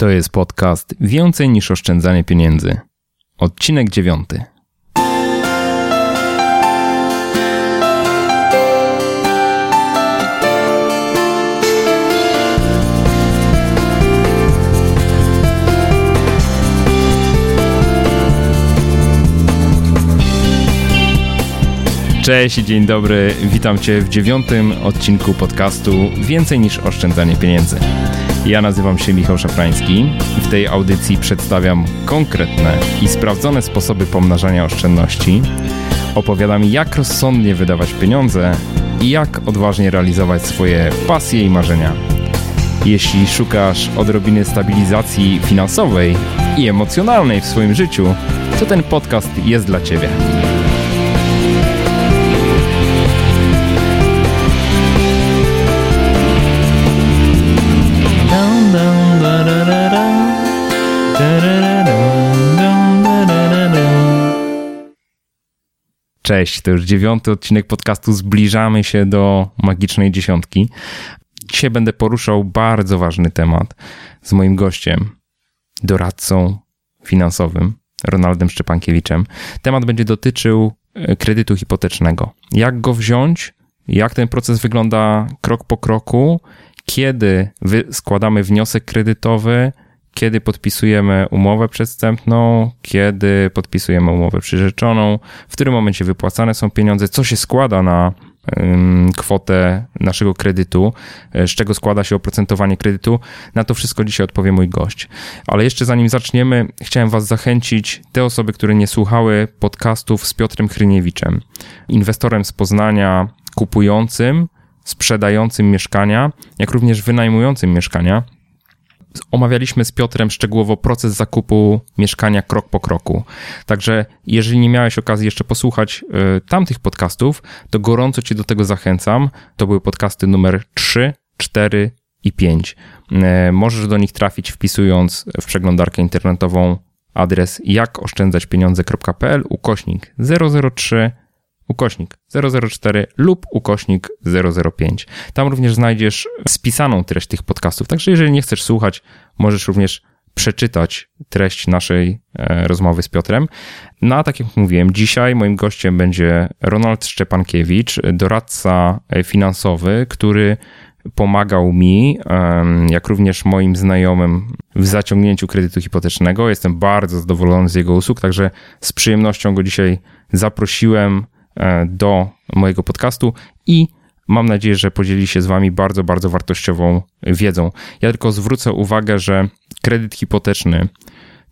To jest podcast Więcej niż oszczędzanie pieniędzy. Odcinek dziewiąty. Cześć i dzień dobry. Witam Cię w dziewiątym odcinku podcastu Więcej niż oszczędzanie pieniędzy. Ja nazywam się Michał Szafrański. W tej audycji przedstawiam konkretne i sprawdzone sposoby pomnażania oszczędności. Opowiadam, jak rozsądnie wydawać pieniądze i jak odważnie realizować swoje pasje i marzenia. Jeśli szukasz odrobiny stabilizacji finansowej i emocjonalnej w swoim życiu, to ten podcast jest dla Ciebie. Cześć, to już dziewiąty odcinek podcastu. Zbliżamy się do magicznej dziesiątki. Dzisiaj będę poruszał bardzo ważny temat z moim gościem, doradcą finansowym, Ronaldem Szczepankiewiczem. Temat będzie dotyczył e, kredytu hipotecznego. Jak go wziąć, jak ten proces wygląda krok po kroku, kiedy składamy wniosek kredytowy, kiedy podpisujemy umowę przedstępną, kiedy podpisujemy umowę przyrzeczoną, w którym momencie wypłacane są pieniądze, co się składa na kwotę naszego kredytu, e, z czego składa się oprocentowanie kredytu. Na to wszystko dzisiaj odpowie mój gość. Ale jeszcze zanim zaczniemy, chciałem Was zachęcić, te osoby, które nie słuchały podcastów z Piotrem Chryniewiczem, inwestorem z Poznania, kupującym, sprzedającym mieszkania, jak również wynajmującym mieszkania omawialiśmy z Piotrem szczegółowo proces zakupu mieszkania krok po kroku. Także jeżeli nie miałeś okazji jeszcze posłuchać y, tamtych podcastów, to gorąco Cię do tego zachęcam. To były podcasty numer 3, 4 i 5. Y, możesz do nich trafić wpisując w przeglądarkę internetową adres jakoszczędzaćpieniądze.pl ukośnik 003 ukośnik 004 lub ukośnik 005. Tam również znajdziesz spisaną treść tych podcastów. Także jeżeli nie chcesz słuchać, możesz również przeczytać treść naszej e, rozmowy z Piotrem. No a tak jak mówiłem, dzisiaj moim gościem będzie Ronald Szczepankiewicz, doradca e, finansowy, który pomagał mi, jak również moim znajomym w zaciągnięciu kredytu hipotecznego. Jestem bardzo zadowolony z jego usług, także z przyjemnością go dzisiaj zaprosiłem do mojego podcastu i mam nadzieję, że podzieli się z Wami bardzo, bardzo wartościową wiedzą. Ja tylko zwrócę uwagę, że kredyt hipoteczny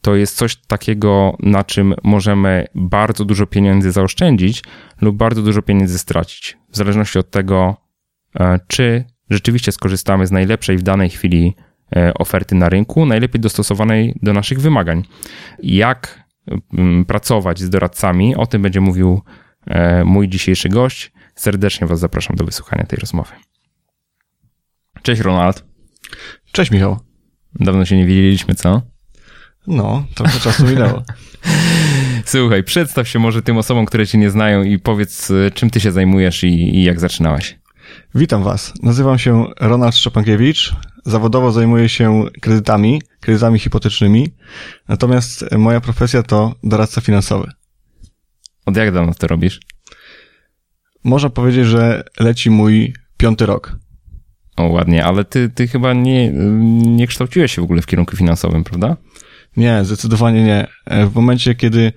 to jest coś takiego, na czym możemy bardzo dużo pieniędzy zaoszczędzić lub bardzo dużo pieniędzy stracić. W zależności od tego, e, czy rzeczywiście skorzystamy z najlepszej w danej chwili e, oferty na rynku, najlepiej dostosowanej do naszych wymagań. Jak mm, pracować z doradcami, o tym będzie mówił E, mój dzisiejszy gość. Serdecznie Was zapraszam do wysłuchania tej rozmowy. Cześć Ronald. Cześć Michał. Dawno się nie widzieliśmy, co? No, trochę czasu minęło. Słuchaj, przedstaw się może tym osobom, które cię nie znają i powiedz, e, czym ty się zajmujesz i, i jak zaczynałeś. Witam was. Nazywam się Ronald Szczepankiewicz. Zawodowo zajmuję się kredytami, kredytami hipotecznymi. Natomiast moja profesja to doradca finansowy. Od jak dawno to robisz? Można powiedzieć, że leci mój piąty rok. O, ładnie, ale ty, ty chyba nie, nie kształciłeś się w ogóle w kierunku finansowym, prawda? Nie, zdecydowanie nie. E, w momencie, kiedy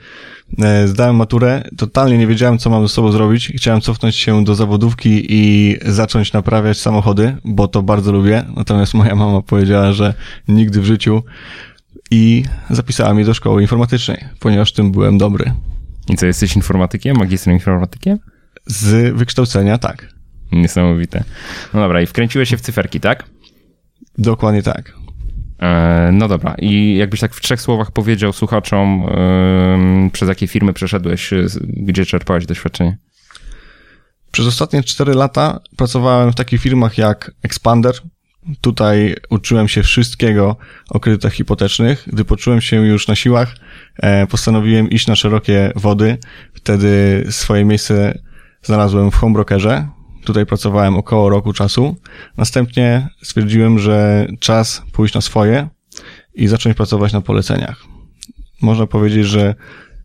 e, zdałem maturę, totalnie nie wiedziałem, co mam ze sobą zrobić. Chciałem cofnąć się do zawodówki i zacząć naprawiać samochody, bo to bardzo lubię. Natomiast moja mama powiedziała, że nigdy w życiu i zapisała mnie do szkoły informatycznej, ponieważ tym byłem dobry. I co, jesteś informatykiem, magistrem informatykiem? Z wykształcenia, tak. Niesamowite. No dobra, i wkręciłeś się w cyferki, tak? Dokładnie tak. E, no dobra, i jakbyś tak w trzech słowach powiedział słuchaczom, przez jakie firmy przeszedłeś, gdzie czerpałeś doświadczenie? Przez ostatnie cztery lata pracowałem w takich firmach jak Expander. Tutaj uczyłem się wszystkiego o kredytach hipotecznych. Gdy poczułem się już na siłach, E, postanowiłem iść na szerokie wody. Wtedy swoje miejsce znalazłem w homebrokerze. Tutaj pracowałem około roku czasu. Następnie stwierdziłem, że czas pójść na swoje i zacząć pracować na poleceniach. Można powiedzieć, że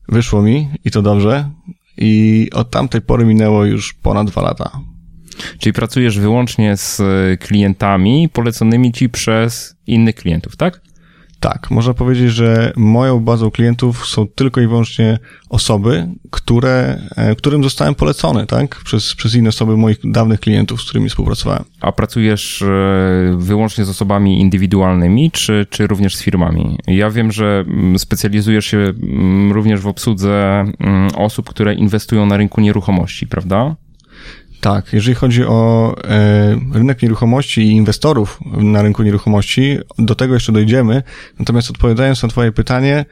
wyszło mi i to dobrze i od tamtej pory minęło już ponad dwa lata. Czyli pracujesz wyłącznie z klientami poleconymi ci przez innych klientów, tak? Tak, można powiedzieć, że moją bazą klientów są tylko i wyłącznie osoby, które, e, którym zostałem polecony, tak? Przez, przez inne osoby moich dawnych klientów, z którymi współpracowałem. A pracujesz e, wyłącznie z osobami indywidualnymi, czy, czy również z firmami? Ja wiem, że mm, specjalizujesz się mm, również w obsłudze mm, osób, które inwestują na rynku nieruchomości, prawda? Tak, jeżeli chodzi o e, rynek nieruchomości i inwestorów na rynku nieruchomości, do tego jeszcze dojdziemy. Natomiast odpowiadając na Twoje pytanie,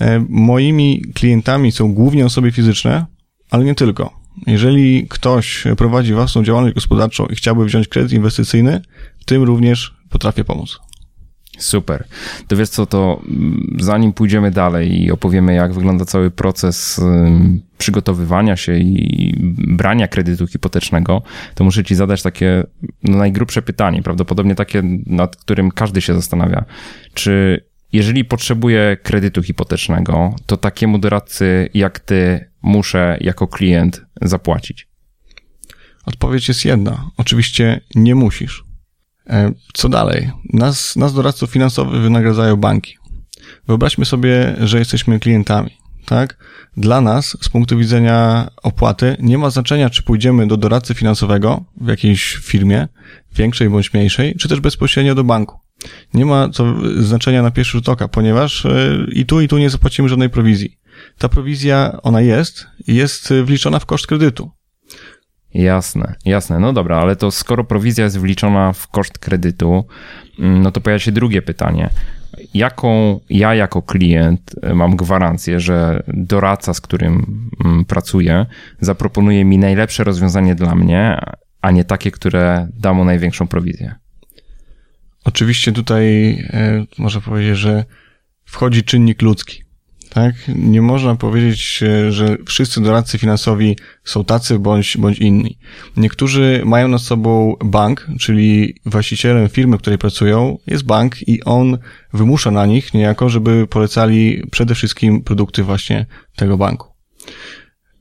e, moimi klientami są głównie osoby fizyczne, ale nie tylko. Jeżeli ktoś prowadzi własną działalność gospodarczą i chciałby wziąć kredyt inwestycyjny, tym również potrafię pomóc. Super. To wiesz co, to mm, zanim pójdziemy dalej i opowiemy, jak wygląda cały proces przygotowywania się i brania kredytu hipotecznego, to muszę ci zadać takie no, najgrubsze pytanie, prawdopodobnie takie, nad którym każdy się zastanawia. Czy jeżeli potrzebuję kredytu hipotecznego, to takiemu doradcy jak ty muszę jako klient zapłacić? Odpowiedź jest jedna. Oczywiście nie musisz. E, co dalej? Nas, nas doradców finansowych wynagradzają banki. Wyobraźmy sobie, że jesteśmy klientami, tak? Dla nas, z punktu widzenia opłaty, nie ma znaczenia, czy pójdziemy do doradcy finansowego w jakiejś firmie, większej bądź mniejszej, czy też bezpośrednio do banku. Nie ma to znaczenia na pierwszy rzut oka, ponieważ e, i tu, i tu nie zapłacimy żadnej prowizji. Ta prowizja, ona jest, jest wliczona w koszt kredytu. Jasne, jasne. No dobra, ale to skoro prowizja jest wliczona w koszt kredytu, mm, no to pojawia się drugie pytanie. Jaką ja jako klient e, mam gwarancję, że doradca, z którym mm, pracuję, zaproponuje mi najlepsze rozwiązanie dla mnie, a nie takie, które da mu największą prowizję? Oczywiście tutaj e, można powiedzieć, że wchodzi czynnik ludzki tak? Nie można powiedzieć, że wszyscy doradcy finansowi są tacy bądź, bądź inni. Niektórzy mają nad sobą bank, czyli właścicielem firmy, w której pracują, jest bank i on wymusza na nich niejako, żeby polecali przede wszystkim produkty właśnie tego banku.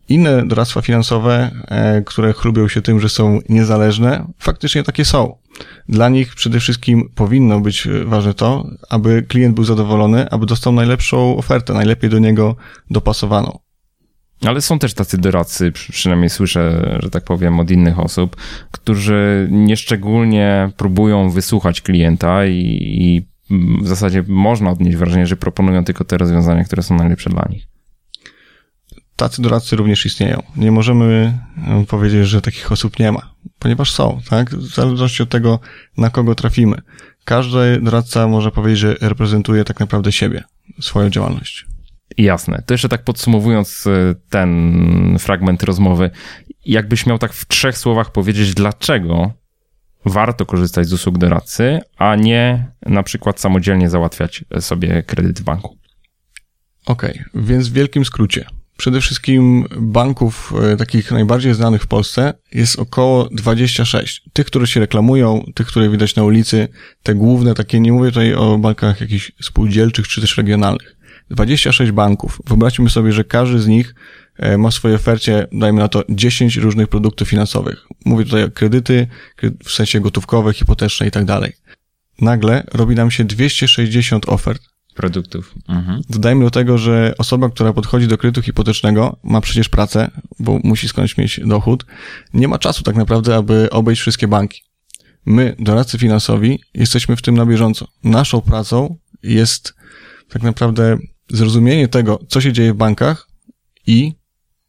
Inne doradztwa finansowe, e, które chlubią się tym, że są niezależne, faktycznie takie są. Dla nich przede wszystkim powinno być ważne to, aby klient był zadowolony, aby dostał najlepszą ofertę, najlepiej do niego dopasowaną. Ale są też tacy doradcy, przynajmniej słyszę, że tak powiem, od innych osób, którzy nieszczególnie próbują wysłuchać klienta i, i w zasadzie można odnieść wrażenie, że proponują tylko te rozwiązania, które są najlepsze dla nich tacy doradcy również istnieją. Nie możemy e, powiedzieć, że takich osób nie ma, ponieważ są, tak? W zależności od tego, na kogo trafimy. Każdy doradca może powiedzieć, że reprezentuje tak naprawdę siebie, swoją działalność. Jasne. To jeszcze tak podsumowując e, ten fragment rozmowy, jakbyś miał tak w trzech słowach powiedzieć, dlaczego warto korzystać z usług doradcy, a nie na przykład samodzielnie załatwiać sobie kredyt w banku. Okej, okay, więc w wielkim skrócie. Przede wszystkim banków e, takich najbardziej znanych w Polsce jest około 26. Tych, które się reklamują, tych, które widać na ulicy, te główne, takie, nie mówię tutaj o bankach jakichś spółdzielczych czy też regionalnych. 26 banków. Wyobraźmy sobie, że każdy z nich e, ma w swojej ofercie, dajmy na to, 10 różnych produktów finansowych. Mówię tutaj o kredyty, w sensie gotówkowe, hipoteczne i tak dalej. Nagle robi nam się 260 ofert produktów. Mhm. Dodajmy do tego, że osoba, która podchodzi do kredytu hipotecznego, ma przecież pracę, bo musi skądś mieć dochód, nie ma czasu tak naprawdę, aby obejść wszystkie banki. My, doradcy finansowi, jesteśmy w tym na bieżąco. Naszą pracą jest tak naprawdę zrozumienie tego, co się dzieje w bankach i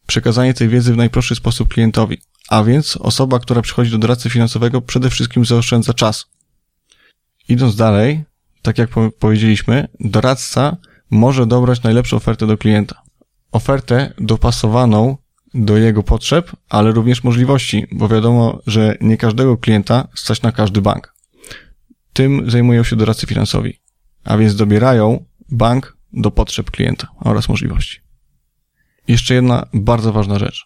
przekazanie tej wiedzy w najprostszy sposób klientowi. A więc osoba, która przychodzi do doradcy finansowego, przede wszystkim zaoszczędza czas. Idąc dalej, tak jak powiedzieliśmy, doradca może dobrać najlepszą ofertę do klienta. Ofertę dopasowaną do jego potrzeb, ale również możliwości, bo wiadomo, że nie każdego klienta stać na każdy bank. Tym zajmują się doradcy finansowi, a więc dobierają bank do potrzeb klienta oraz możliwości. Jeszcze jedna bardzo ważna rzecz.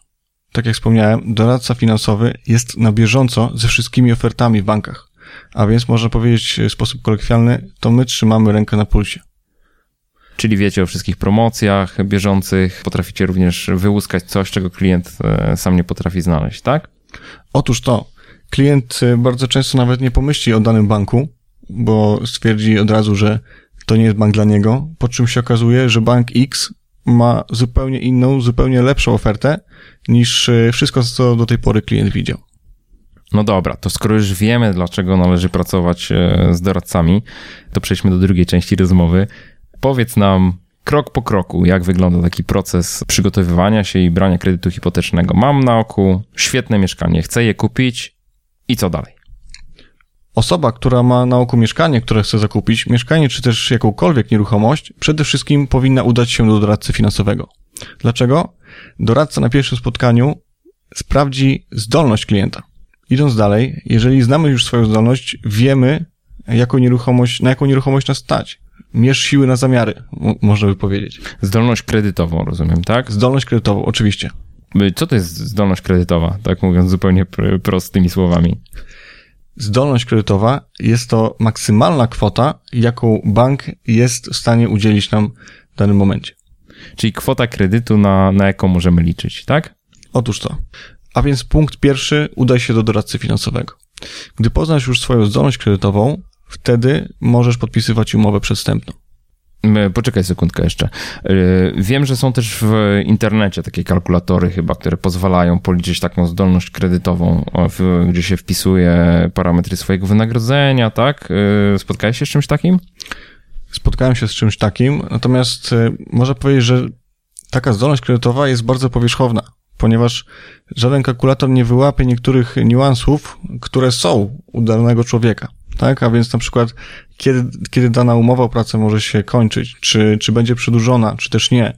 Tak jak wspomniałem, doradca finansowy jest na bieżąco ze wszystkimi ofertami w bankach. A więc można powiedzieć w sposób kolokwialny, to my trzymamy rękę na pulsie. Czyli wiecie o wszystkich promocjach bieżących, potraficie również wyłuskać coś, czego klient e, sam nie potrafi znaleźć, tak? Otóż to. Klient e, bardzo często nawet nie pomyśli o danym banku, bo stwierdzi od razu, że to nie jest bank dla niego, po czym się okazuje, że bank X ma zupełnie inną, zupełnie lepszą ofertę niż e, wszystko, co do tej pory klient widział. No dobra, to skoro już wiemy, dlaczego należy pracować z doradcami, to przejdźmy do drugiej części rozmowy. Powiedz nam krok po kroku, jak wygląda taki proces przygotowywania się i brania kredytu hipotecznego. Mam na oku świetne mieszkanie, chcę je kupić i co dalej? Osoba, która ma na oku mieszkanie, które chce zakupić, mieszkanie czy też jakąkolwiek nieruchomość, przede wszystkim powinna udać się do doradcy finansowego. Dlaczego? Doradca na pierwszym spotkaniu sprawdzi zdolność klienta. Idąc dalej, jeżeli znamy już swoją zdolność, wiemy, jaką nieruchomość, na jaką nieruchomość nas stać mierz siły na zamiary, można by powiedzieć. Zdolność kredytową, rozumiem, tak? Zdolność kredytową, oczywiście. Co to jest zdolność kredytowa, tak mówiąc zupełnie prostymi słowami? Zdolność kredytowa jest to maksymalna kwota, jaką bank jest w stanie udzielić nam w danym momencie. Czyli kwota kredytu, na, na jaką możemy liczyć, tak? Otóż to. A więc punkt pierwszy, udaj się do doradcy finansowego. Gdy poznasz już swoją zdolność kredytową, wtedy możesz podpisywać umowę przedstępną. Poczekaj sekundkę jeszcze. E, wiem, że są też w internecie takie kalkulatory chyba, które pozwalają policzyć taką zdolność kredytową, gdzie się wpisuje parametry swojego wynagrodzenia, tak? E, spotkałeś się z czymś takim? Spotkałem się z czymś takim, natomiast e, można powiedzieć, że taka zdolność kredytowa jest bardzo powierzchowna, ponieważ żaden kalkulator nie wyłapie niektórych niuansów, które są u danego człowieka tak? A więc na przykład, kiedy, kiedy dana umowa o pracę może się kończyć, czy, czy będzie przedłużona, czy też nie,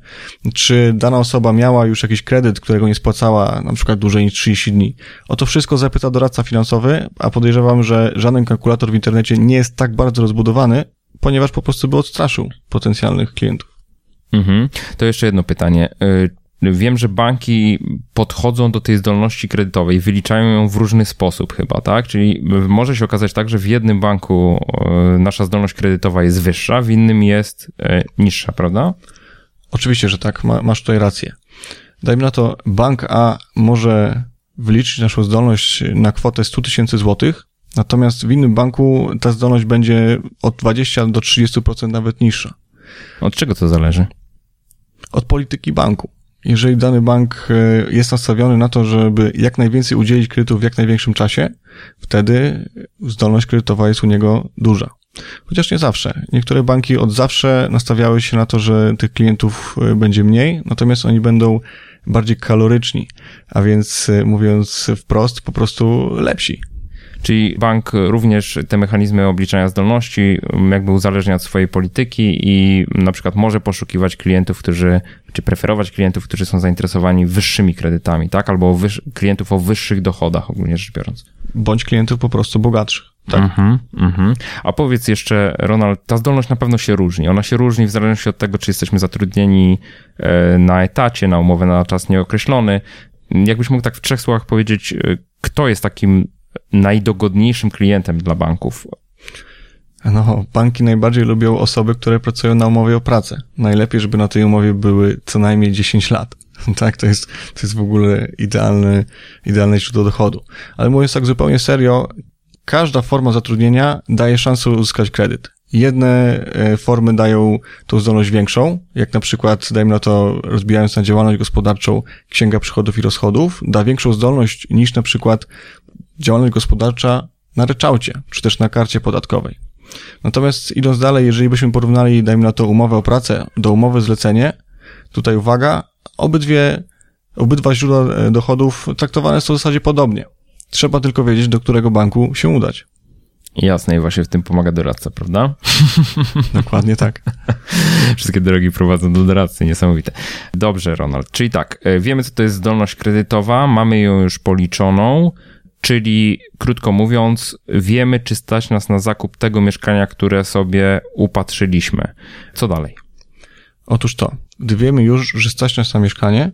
czy dana osoba miała już jakiś kredyt, którego nie spłacała na przykład dłużej niż 30 dni. O to wszystko zapyta doradca finansowy, a podejrzewam, że żaden kalkulator w internecie nie jest tak bardzo rozbudowany, ponieważ po prostu by odstraszył potencjalnych klientów. Mhm. To jeszcze jedno pytanie. Wiem, że banki podchodzą do tej zdolności kredytowej, wyliczają ją w różny sposób chyba, tak? Czyli może się okazać tak, że w jednym banku e, nasza zdolność kredytowa jest wyższa, w innym jest e, niższa, prawda? Oczywiście, że tak, masz tutaj rację. Dajmy na to, bank A może wyliczyć naszą zdolność na kwotę 100 tysięcy złotych, natomiast w innym banku ta zdolność będzie od 20 do 30% nawet niższa. Od czego to zależy? Od polityki banku jeżeli dany bank e, jest nastawiony na to, żeby jak najwięcej udzielić kredytów w jak największym czasie, wtedy zdolność kredytowa jest u niego duża. Chociaż nie zawsze. Niektóre banki od zawsze nastawiały się na to, że tych klientów e, będzie mniej, natomiast oni będą bardziej kaloryczni, a więc e, mówiąc wprost, po prostu lepsi. Czyli bank również te mechanizmy obliczania zdolności jakby uzależnia od swojej polityki i na przykład może poszukiwać klientów, którzy, czy preferować klientów, którzy są zainteresowani wyższymi kredytami, tak? Albo wyż, klientów o wyższych dochodach ogólnie rzecz biorąc. Bądź klientów po prostu bogatszych. Tak. Mm-hmm, mm-hmm. A powiedz jeszcze, Ronald, ta zdolność na pewno się różni. Ona się różni w zależności od tego, czy jesteśmy zatrudnieni e, na etacie, na umowę na czas nieokreślony. Jakbyś mógł tak w trzech słowach powiedzieć, e, kto jest takim najdogodniejszym klientem dla banków? No, banki najbardziej lubią osoby, które pracują na umowie o pracę. Najlepiej, żeby na tej umowie były co najmniej 10 lat. Tak, to jest, to jest w ogóle idealny, idealne źródło dochodu. Ale mówiąc tak zupełnie serio, każda forma zatrudnienia daje szansę uzyskać kredyt. Jedne e, formy dają tą zdolność większą, jak na przykład, dajmy na to, rozbijając na działalność gospodarczą księga przychodów i rozchodów, da większą zdolność niż na przykład działalność gospodarcza na ryczałcie, czy też na karcie podatkowej. Natomiast idąc dalej, jeżeli byśmy porównali, dajmy na to umowę o pracę do umowy zlecenie, tutaj uwaga, obydwie, obydwa źródła e, dochodów traktowane są w zasadzie podobnie. Trzeba tylko wiedzieć, do którego banku się udać. Jasne, i właśnie w tym pomaga doradca, prawda? Dokładnie tak. Wszystkie drogi prowadzą do doradcy, niesamowite. Dobrze, Ronald. Czyli tak, e, wiemy, co to jest zdolność kredytowa, mamy ją już policzoną. Czyli, krótko mówiąc, wiemy, czy stać nas na zakup tego mieszkania, które sobie upatrzyliśmy. Co dalej? Otóż to, gdy wiemy już, że stać nas na mieszkanie,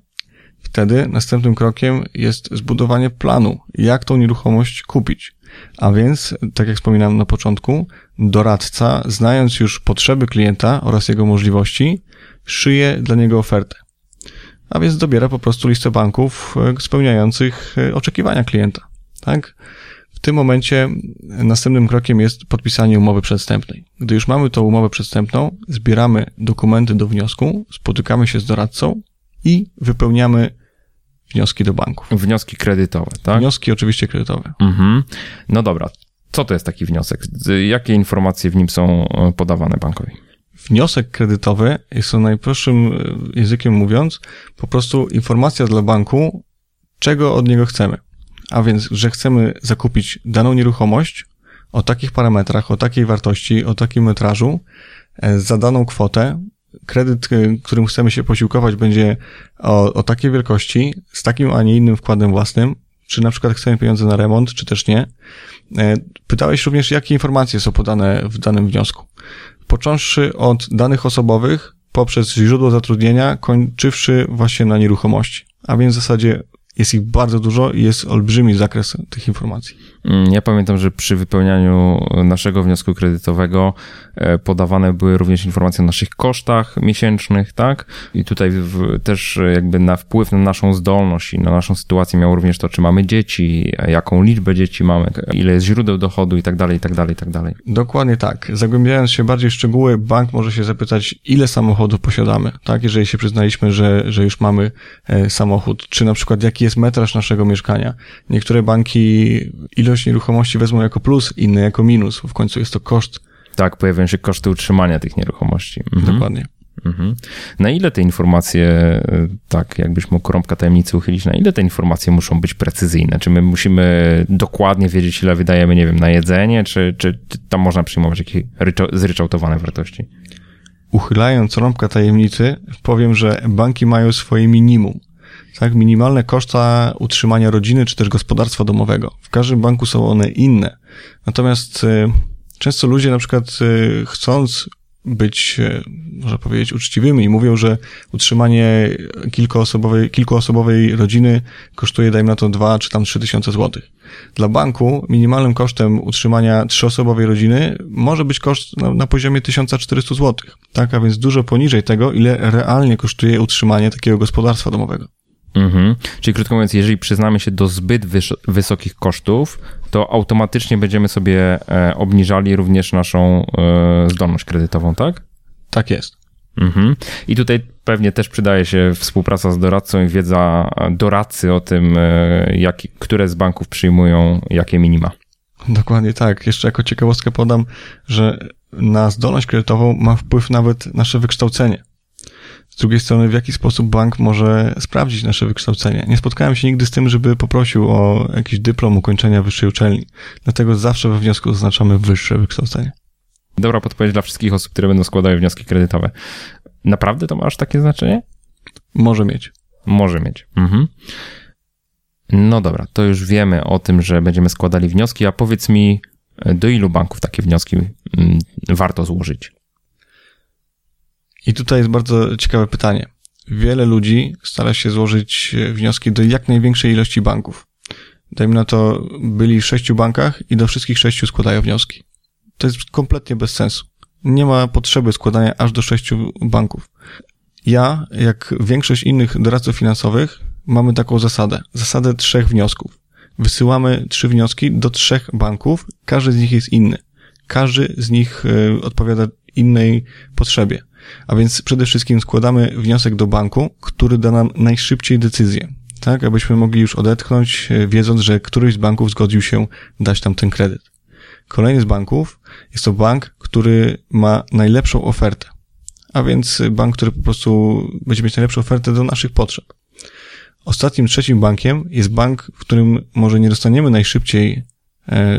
wtedy następnym krokiem jest zbudowanie planu, jak tą nieruchomość kupić. A więc, tak jak wspominałem na początku, doradca, znając już potrzeby klienta oraz jego możliwości, szyje dla niego ofertę. A więc dobiera po prostu listę banków e, spełniających e, oczekiwania klienta. Tak? W tym momencie następnym krokiem jest podpisanie umowy przedstępnej. Gdy już mamy tą umowę przedstępną, zbieramy dokumenty do wniosku, spotykamy się z doradcą i wypełniamy wnioski do banków. Wnioski kredytowe, tak? Wnioski oczywiście kredytowe. Mhm. No dobra. Co to jest taki wniosek? Jakie informacje w nim są e, podawane bankowi? Wniosek kredytowy jest to najprostszym e, językiem mówiąc, po prostu informacja dla banku, czego od niego chcemy. A więc, że chcemy zakupić daną nieruchomość o takich parametrach, o takiej wartości, o takim metrażu, e, za daną kwotę. Kredyt, e, którym chcemy się posiłkować, będzie o, o takiej wielkości, z takim, a nie innym wkładem własnym. Czy na przykład chcemy pieniądze na remont, czy też nie. E, pytałeś również, jakie informacje są podane w danym wniosku. Począwszy od danych osobowych, poprzez źródło zatrudnienia, kończywszy właśnie na nieruchomości. A więc w zasadzie jest ich bardzo dużo i jest olbrzymi zakres tych informacji. Mm, ja pamiętam, że przy wypełnianiu naszego wniosku kredytowego e, podawane były również informacje o naszych kosztach miesięcznych, tak? I tutaj w, też jakby na wpływ na naszą zdolność i na naszą sytuację miało również to, czy mamy dzieci, jaką liczbę dzieci mamy, ile jest źródeł dochodu i tak dalej, i tak dalej, i tak dalej. Dokładnie tak. Zagłębiając się bardziej w szczegóły, bank może się zapytać, ile samochodów posiadamy, tak? Jeżeli się przyznaliśmy, że, że już mamy e, samochód, czy na przykład jaki jest metraż naszego mieszkania. Niektóre banki ilość nieruchomości wezmą jako plus, inne jako minus. W końcu jest to koszt. Tak, pojawiają się koszty utrzymania tych nieruchomości. Mhm. Dokładnie. Mhm. Na ile te informacje, tak jakbyś mógł rąbka tajemnicy uchylić, na ile te informacje muszą być precyzyjne? Czy my musimy dokładnie wiedzieć, ile wydajemy, nie wiem, na jedzenie, czy, czy tam można przyjmować jakieś zryczałtowane wartości? Uchylając rąbka tajemnicy, powiem, że banki mają swoje minimum tak, minimalne koszta utrzymania rodziny czy też gospodarstwa domowego. W każdym banku są one inne. Natomiast y, często ludzie na przykład y, chcąc być, y, można powiedzieć, uczciwymi i mówią, że utrzymanie kilkuosobowej, kilkuosobowej rodziny kosztuje, dajmy na to, dwa czy tam trzy tysiące złotych. Dla banku minimalnym kosztem utrzymania trzyosobowej rodziny może być koszt na, na poziomie 1400 złotych. Tak, a więc dużo poniżej tego, ile realnie kosztuje utrzymanie takiego gospodarstwa domowego. Mhm. Czyli krótko mówiąc, jeżeli przyznamy się do zbyt wysokich kosztów, to automatycznie będziemy sobie e, obniżali również naszą e, zdolność kredytową, tak? Tak jest. Mhm. I tutaj pewnie też przydaje się współpraca z doradcą i wiedza doradcy o tym, e, jak, które z banków przyjmują jakie minima. Dokładnie tak. Jeszcze jako ciekawostkę podam, że na zdolność kredytową ma wpływ nawet nasze wykształcenie. Z drugiej strony, w jaki sposób bank może sprawdzić nasze wykształcenie? Nie spotkałem się nigdy z tym, żeby poprosił o jakiś dyplom ukończenia wyższej uczelni. Dlatego zawsze we wniosku zaznaczamy wyższe wykształcenie. Dobra podpowiedź dla wszystkich osób, które będą składały wnioski kredytowe. Naprawdę to ma aż takie znaczenie? Może mieć. Może mieć. Mhm. No dobra, to już wiemy o tym, że będziemy składali wnioski, a powiedz mi, do ilu banków takie wnioski mm, warto złożyć? I tutaj jest bardzo ciekawe pytanie. Wiele ludzi stara się złożyć wnioski do jak największej ilości banków. Dajmy na to, byli w sześciu bankach i do wszystkich sześciu składają wnioski. To jest kompletnie bez sensu. Nie ma potrzeby składania aż do sześciu banków. Ja, jak większość innych doradców finansowych, mamy taką zasadę. Zasadę trzech wniosków. Wysyłamy trzy wnioski do trzech banków. Każdy z nich jest inny. Każdy z nich e, odpowiada innej potrzebie. A więc przede wszystkim składamy wniosek do banku, który da nam najszybciej decyzję. Tak, abyśmy mogli już odetchnąć, e, wiedząc, że któryś z banków zgodził się dać tam ten kredyt. Kolejny z banków jest to bank, który ma najlepszą ofertę. A więc bank, który po prostu będzie mieć najlepszą ofertę do naszych potrzeb. Ostatnim, trzecim bankiem jest bank, w którym może nie dostaniemy najszybciej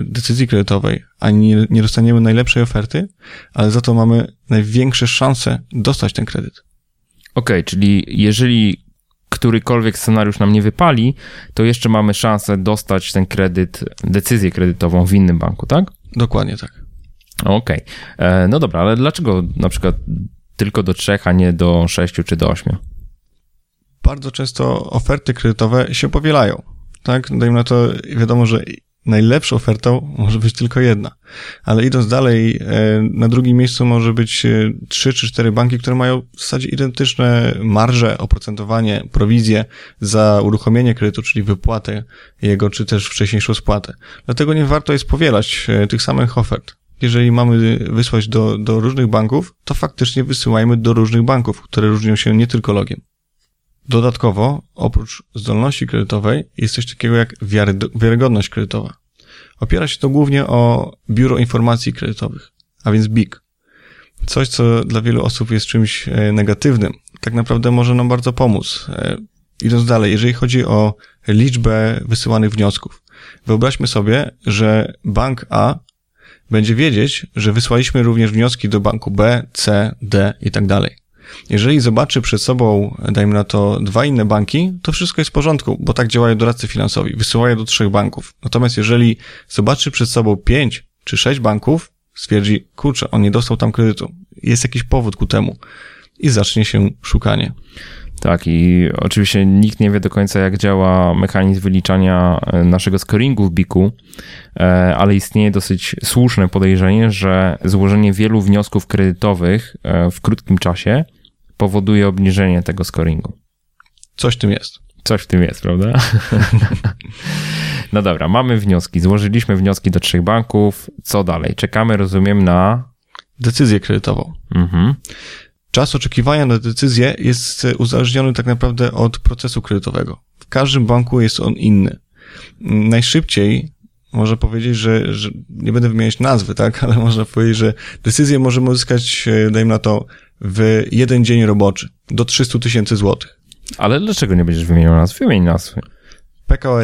decyzji kredytowej, ani nie dostaniemy najlepszej oferty, ale za to mamy największe szanse dostać ten kredyt. Okej, okay, czyli jeżeli którykolwiek scenariusz nam nie wypali, to jeszcze mamy szansę dostać ten kredyt, decyzję kredytową w innym banku, tak? Dokładnie tak. Okej. Okay. E, no dobra, ale dlaczego na przykład tylko do trzech, a nie do sześciu czy do ośmiu? Bardzo często oferty kredytowe się powielają. Tak? Dajmy na to, wiadomo, że najlepszą ofertą może być tylko jedna. Ale idąc dalej, e, na drugim miejscu może być e, trzy czy cztery banki, które mają w zasadzie identyczne marże, oprocentowanie, prowizje za uruchomienie kredytu, czyli wypłatę jego, czy też wcześniejszą spłatę. Dlatego nie warto jest powielać e, tych samych ofert. Jeżeli mamy wysłać do, do różnych banków, to faktycznie wysyłajmy do różnych banków, które różnią się nie tylko logiem. Dodatkowo, oprócz zdolności kredytowej, jest coś takiego jak wiarygodność kredytowa. Opiera się to głównie o Biuro Informacji Kredytowych, a więc BIK. Coś, co dla wielu osób jest czymś e, negatywnym, tak naprawdę może nam bardzo pomóc. E, idąc dalej, jeżeli chodzi o liczbę wysyłanych wniosków, wyobraźmy sobie, że bank A będzie wiedzieć, że wysłaliśmy również wnioski do banku B, C, D i tak dalej. Jeżeli zobaczy przed sobą, dajmy na to, dwa inne banki, to wszystko jest w porządku, bo tak działają doradcy finansowi. Wysyłają do trzech banków. Natomiast jeżeli zobaczy przed sobą pięć czy sześć banków, stwierdzi, kurczę, on nie dostał tam kredytu. Jest jakiś powód ku temu. I zacznie się szukanie. Tak, i oczywiście nikt nie wie do końca, jak działa mechanizm wyliczania e, naszego scoringu w BIK-u, e, ale istnieje dosyć słuszne podejrzenie, że złożenie wielu wniosków kredytowych e, w krótkim czasie powoduje obniżenie tego scoringu. Coś w tym jest. Coś w tym jest, prawda? no dobra, mamy wnioski. Złożyliśmy wnioski do trzech banków. Co dalej? Czekamy, rozumiem, na. Decyzję kredytową. Mhm. Czas oczekiwania na decyzję jest uzależniony tak naprawdę od procesu kredytowego. W każdym banku jest on inny. Najszybciej można powiedzieć, że, że nie będę wymieniać nazwy, tak, ale można powiedzieć, że decyzję możemy uzyskać, e, dajmy na to, w jeden dzień roboczy do 300 tysięcy złotych. Ale dlaczego nie będziesz wymieniał nazw? Wymień nazwy. PKO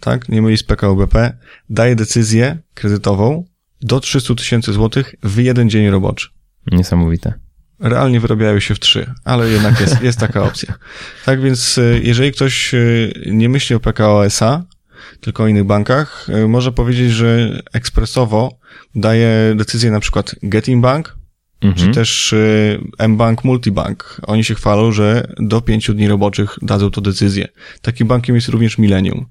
tak, nie myli z PKO BP, daje decyzję kredytową do 300 tysięcy złotych w jeden dzień roboczy. Niesamowite. Realnie wyrabiają się w trzy, ale jednak jest, jest taka opcja. Tak więc, e, jeżeli ktoś e, nie myśli o PKO tylko o innych bankach, e, może powiedzieć, że ekspresowo daje decyzję na przykład Getting Bank, mhm. czy też M-Bank Multibank. Oni się chwalą, że do pięciu dni roboczych dadzą to decyzję. Takim bankiem jest również Millennium.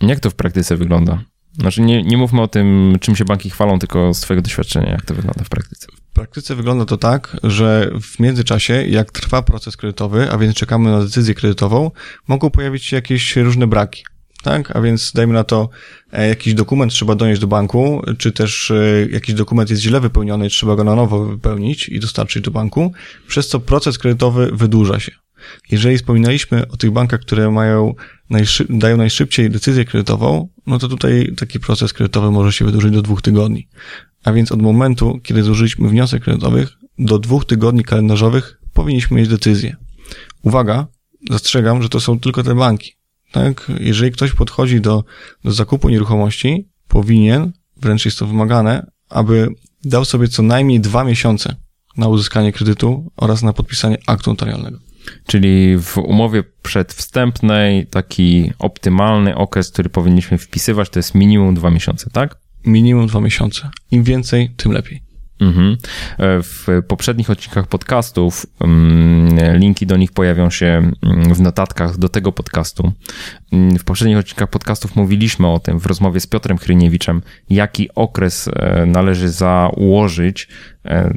Jak to w praktyce wygląda? Znaczy nie, nie mówmy o tym, czym się banki chwalą, tylko z twojego doświadczenia, jak to wygląda w praktyce. W praktyce wygląda to tak, że w międzyczasie, jak trwa proces kredytowy, a więc czekamy na decyzję kredytową, mogą pojawić się jakieś różne braki. Tak? A więc dajmy na to, e, jakiś dokument trzeba donieść do banku, czy też e, jakiś dokument jest źle wypełniony trzeba go na nowo wypełnić i dostarczyć do banku, przez co proces kredytowy wydłuża się. Jeżeli wspominaliśmy o tych bankach, które mają najszy dają najszybciej decyzję kredytową, no to tutaj taki proces kredytowy może się wydłużyć do dwóch tygodni. A więc od momentu, kiedy złożyliśmy wniosek kredytowych, do dwóch tygodni kalendarzowych powinniśmy mieć decyzję. Uwaga, zastrzegam, że to są tylko te banki. Tak? Jeżeli ktoś podchodzi do, do zakupu nieruchomości, powinien, wręcz jest to wymagane, aby dał sobie co najmniej dwa miesiące na uzyskanie kredytu oraz na podpisanie aktu notarialnego. Czyli w umowie przedwstępnej taki optymalny okres, który powinniśmy wpisywać, to jest minimum dwa miesiące, tak? Minimum dwa miesiące. Im więcej, tym lepiej. Mhm. E, w poprzednich odcinkach podcastów mm, linki do nich pojawią się mm, w notatkach do tego podcastu. Mm, w poprzednich odcinkach podcastów mówiliśmy o tym w rozmowie z Piotrem Chryniewiczem, jaki okres e, należy założyć,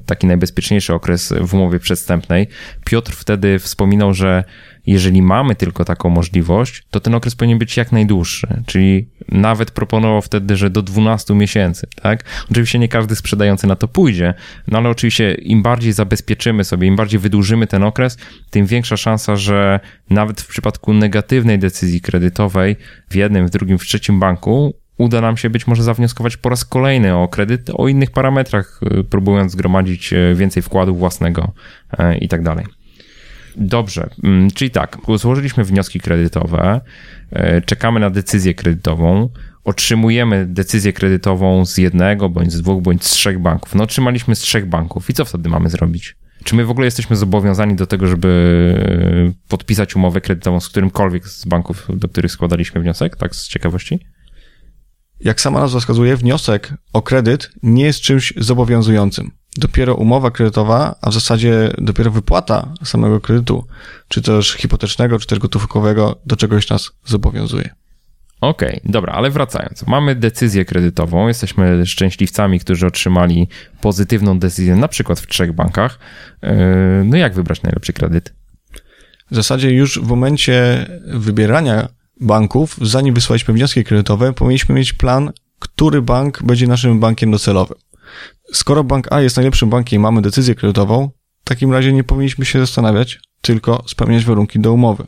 taki najbezpieczniejszy okres w umowie przedstępnej. Piotr wtedy wspominał, że jeżeli mamy tylko taką możliwość, to ten okres powinien być jak najdłuższy, czyli nawet proponował wtedy, że do 12 miesięcy, tak? Oczywiście nie każdy sprzedający na to pójdzie, no ale oczywiście im bardziej zabezpieczymy sobie, im bardziej wydłużymy ten okres, tym większa szansa, że nawet w przypadku negatywnej decyzji kredytowej w jednym, w drugim, w trzecim banku uda nam się być może zawnioskować po raz kolejny o kredyt o innych parametrach, y, próbując zgromadzić y, więcej wkładu własnego y, i tak dalej. Dobrze, mm, czyli tak, złożyliśmy wnioski kredytowe, czekamy na decyzję kredytową, otrzymujemy decyzję kredytową z jednego, bądź z dwóch, bądź z trzech banków. No otrzymaliśmy z trzech banków i co wtedy mamy zrobić? Czy my w ogóle jesteśmy zobowiązani do tego, żeby podpisać umowę kredytową z którymkolwiek z banków, do których składaliśmy wniosek, tak z ciekawości? Jak sama nazwa wskazuje, wniosek o kredyt nie jest czymś zobowiązującym dopiero umowa kredytowa, a w zasadzie dopiero wypłata samego kredytu, czy też hipotecznego, czy też gotówkowego, do czegoś nas zobowiązuje. Okej, okay, dobra, ale wracając. Mamy decyzję kredytową, jesteśmy szczęśliwcami, którzy otrzymali pozytywną decyzję, na przykład w trzech bankach. Yy, no jak wybrać najlepszy kredyt? W zasadzie już w momencie wybierania banków, zanim wysłaliśmy wnioski kredytowe, powinniśmy mieć plan, który bank będzie naszym bankiem docelowym. Skoro bank A jest najlepszym bankiem i mamy decyzję kredytową, w takim razie nie powinniśmy się zastanawiać, tylko spełniać warunki do umowy.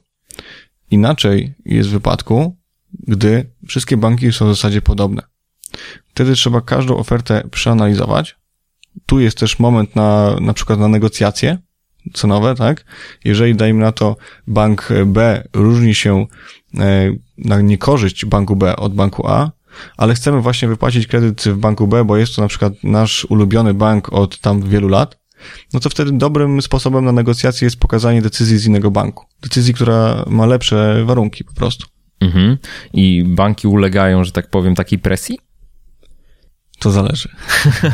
Inaczej jest w wypadku, gdy wszystkie banki są w zasadzie podobne. Wtedy trzeba każdą ofertę przeanalizować. Tu jest też moment na, na przykład na negocjacje cenowe, tak? Jeżeli dajmy na to bank B różni się e, na niekorzyść banku B od banku A, ale chcemy właśnie wypłacić kredyt w banku B, bo jest to na przykład nasz ulubiony bank od tam wielu lat, no to wtedy dobrym sposobem na negocjacje jest pokazanie decyzji z innego banku. Decyzji, która ma lepsze warunki po prostu. Mhm. I banki ulegają, że tak powiem, takiej presji? To zależy.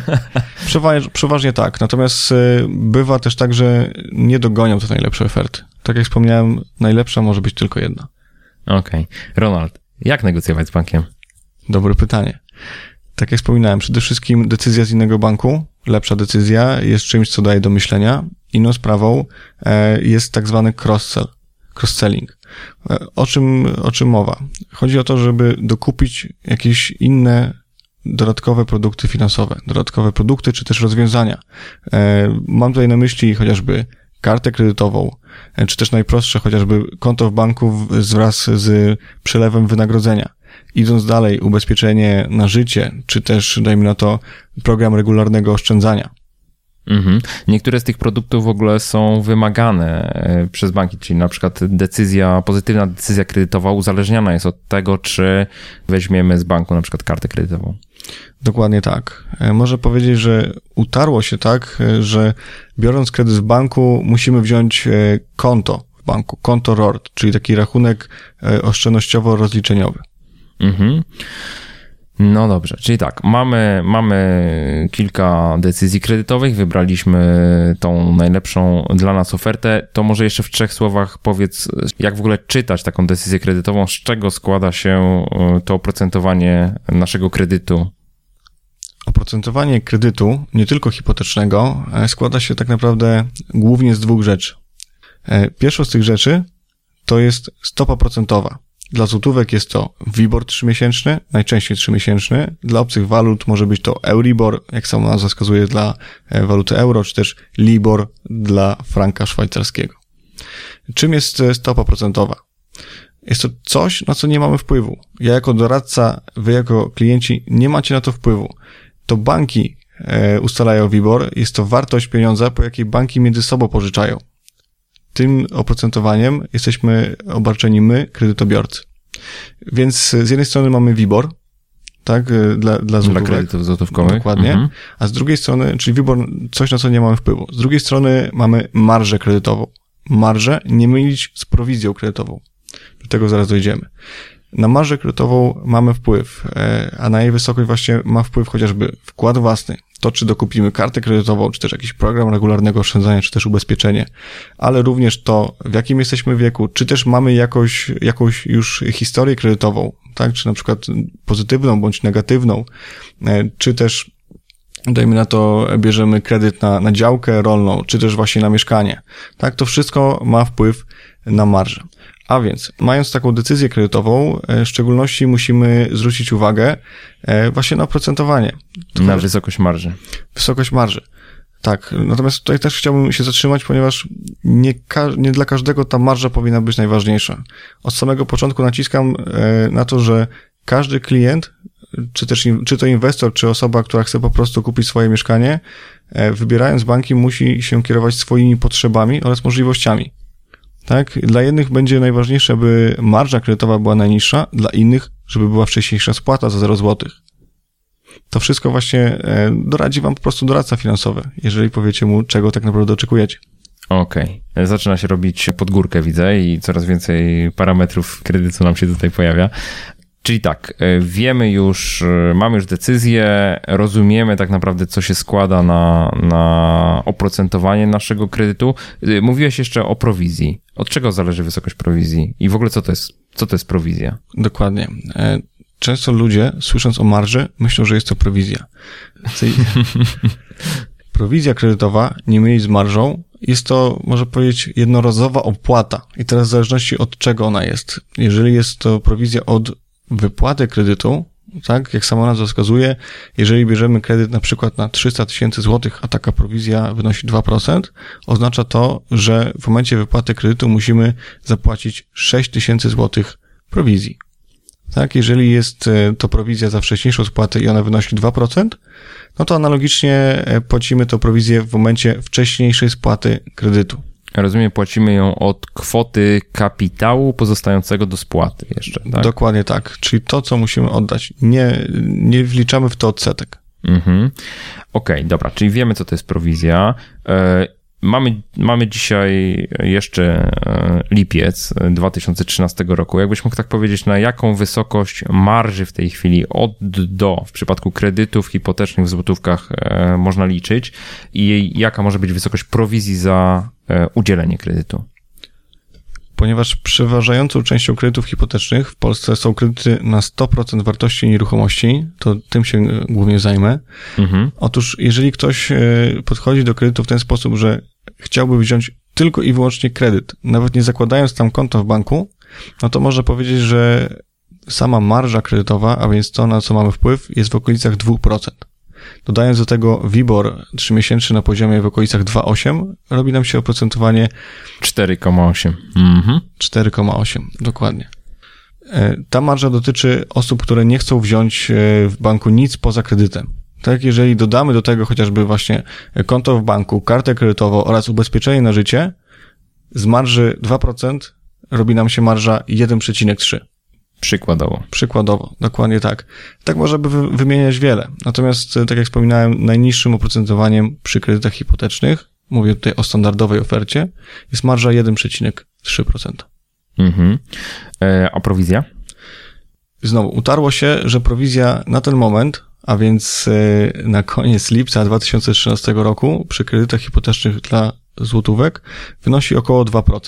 Przeważnie, przeważnie tak. Natomiast y, bywa też tak, że nie dogonią te najlepsze oferty. Tak jak wspomniałem, najlepsza może być tylko jedna. Okej. Okay. Ronald, jak negocjować z bankiem? Dobre pytanie. Tak jak wspominałem, przede wszystkim decyzja z innego banku, lepsza decyzja, jest czymś, co daje do myślenia. Inną sprawą e, jest tak zwany cross-sell, cross-selling. E, o czym, o czym mowa? Chodzi o to, żeby dokupić jakieś inne dodatkowe produkty finansowe, dodatkowe produkty czy też rozwiązania. E, mam tutaj na myśli chociażby kartę kredytową, czy też najprostsze chociażby konto w banku wraz z przelewem wynagrodzenia idąc dalej, ubezpieczenie na życie, czy też, dajmy na to, program regularnego oszczędzania. Mhm. Niektóre z tych produktów w ogóle są wymagane e, przez banki, czyli na przykład decyzja, pozytywna decyzja kredytowa uzależniona jest od tego, czy weźmiemy z banku na przykład kartę kredytową. Dokładnie tak. E, może powiedzieć, że utarło się tak, e, że biorąc kredyt w banku, musimy wziąć konto w banku, konto RORT, czyli taki rachunek oszczędnościowo-rozliczeniowy. Mhm. No dobrze, czyli tak, mamy, mamy kilka decyzji kredytowych, wybraliśmy tą najlepszą dla nas ofertę. To może jeszcze w trzech słowach powiedz, jak w ogóle czytać taką decyzję kredytową, z czego składa się e, to oprocentowanie naszego kredytu? Oprocentowanie kredytu, nie tylko hipotecznego, e, składa się tak naprawdę głównie z dwóch rzeczy. E, pierwszą z tych rzeczy to jest stopa procentowa. Dla złotówek jest to WIBOR trzymiesięczny, najczęściej trzymiesięczny. Dla obcych walut może być to Euribor, jak sama nazwa wskazuje, dla e, waluty euro, czy też LIBOR dla franka szwajcarskiego. Czym jest e, stopa procentowa? Jest to coś, na co nie mamy wpływu. Ja jako doradca, wy jako klienci nie macie na to wpływu. To banki e, ustalają WIBOR, jest to wartość pieniądza, po jakiej banki między sobą pożyczają tym oprocentowaniem jesteśmy obarczeni my, kredytobiorcy. Więc z jednej strony mamy WIBOR, tak, y, dla, dla Dla kredytów złotówkowych. Dokładnie. Mhm. A z drugiej strony, czyli WIBOR, coś na co nie mamy wpływu. Z drugiej strony mamy marżę kredytową. Marżę nie mylić z prowizją kredytową. Do tego zaraz dojdziemy. Na marżę kredytową mamy wpływ, e, a na jej wysokość właśnie ma wpływ chociażby wkład własny, to czy dokupimy kartę kredytową, czy też jakiś program regularnego oszczędzania, czy też ubezpieczenie, ale również to, w jakim jesteśmy wieku, czy też mamy jakoś, jakąś już historię kredytową, tak, czy na przykład pozytywną bądź negatywną, e, czy też dajmy na to, bierzemy kredyt na, na działkę rolną, czy też właśnie na mieszkanie. Tak, to wszystko ma wpływ na marżę. A więc, mając taką decyzję kredytową, e, w szczególności musimy zwrócić uwagę e, właśnie na oprocentowanie. Na wysokość marży. Wysokość marży. Tak, natomiast tutaj też chciałbym się zatrzymać, ponieważ nie, nie dla każdego ta marża powinna być najważniejsza. Od samego początku naciskam e, na to, że każdy klient, czy też czy to inwestor, czy osoba, która chce po prostu kupić swoje mieszkanie, wybierając banki, musi się kierować swoimi potrzebami oraz możliwościami. Tak? Dla jednych będzie najważniejsze, aby marża kredytowa była najniższa, dla innych, żeby była wcześniejsza spłata za 0 zł. To wszystko właśnie e, doradzi wam po prostu doradca finansowy, jeżeli powiecie mu, czego tak naprawdę oczekujecie. Okej. Okay. Zaczyna się robić pod górkę, widzę, i coraz więcej parametrów kredytu nam się tutaj pojawia. Czyli tak, e, wiemy już, e, mamy już decyzję, rozumiemy tak naprawdę, co się składa na, na oprocentowanie naszego kredytu. E, mówiłeś jeszcze o prowizji. Od czego zależy wysokość prowizji? I w ogóle co to jest, co to jest prowizja? Dokładnie. Często ludzie, słysząc o marży, myślą, że jest to prowizja. Prowizja kredytowa, nie mylić z marżą, jest to, może powiedzieć, jednorazowa opłata. I teraz w zależności od czego ona jest. Jeżeli jest to prowizja od wypłaty kredytu, tak, jak sama nazwa wskazuje, jeżeli bierzemy kredyt na przykład na 300 tysięcy złotych, a taka prowizja wynosi 2%, oznacza to, że w momencie wypłaty kredytu musimy zapłacić 6 tysięcy złotych prowizji. Tak, jeżeli jest e, to prowizja za wcześniejszą spłatę i ona wynosi 2%, no to analogicznie e, płacimy to prowizję w momencie wcześniejszej spłaty kredytu. Rozumiem, płacimy ją od kwoty kapitału pozostającego do spłaty jeszcze, tak? Dokładnie tak. Czyli to, co musimy oddać. Nie, nie wliczamy w to odsetek. Mhm. Okej, okay, dobra, czyli wiemy, co to jest prowizja. E, Mamy, mamy dzisiaj jeszcze e, lipiec 2013 roku. Jakbyś mógł tak powiedzieć, na jaką wysokość marży w tej chwili od do w przypadku kredytów hipotecznych w złotówkach e, można liczyć i jaka może być wysokość prowizji za e, udzielenie kredytu? Ponieważ przeważającą częścią kredytów hipotecznych w Polsce są kredyty na 100% wartości nieruchomości, to tym się głównie zajmę. Mhm. Otóż, jeżeli ktoś podchodzi do kredytu w ten sposób, że chciałby wziąć tylko i wyłącznie kredyt, nawet nie zakładając tam konta w banku, no to można powiedzieć, że sama marża kredytowa, a więc to, na co mamy wpływ, jest w okolicach 2%. Dodając do tego WIBOR 3-miesięczny na poziomie w okolicach 2,8, robi nam się oprocentowanie 4,8. Mhm. 4,8, dokładnie. E, ta marża dotyczy osób, które nie chcą wziąć e, w banku nic poza kredytem. Tak, jeżeli dodamy do tego chociażby właśnie konto w banku, kartę kredytową oraz ubezpieczenie na życie, z marży 2% robi nam się marża 1,3. Przykładowo. Przykładowo, dokładnie tak. Tak można by wymieniać wiele. Natomiast, tak jak wspominałem, najniższym oprocentowaniem przy kredytach hipotecznych, mówię tutaj o standardowej ofercie, jest marża 1,3%. Mhm. E, a prowizja? Znowu, utarło się, że prowizja na ten moment a więc e, na koniec lipca 2013 roku przy kredytach hipotecznych dla złotówek wynosi około 2%.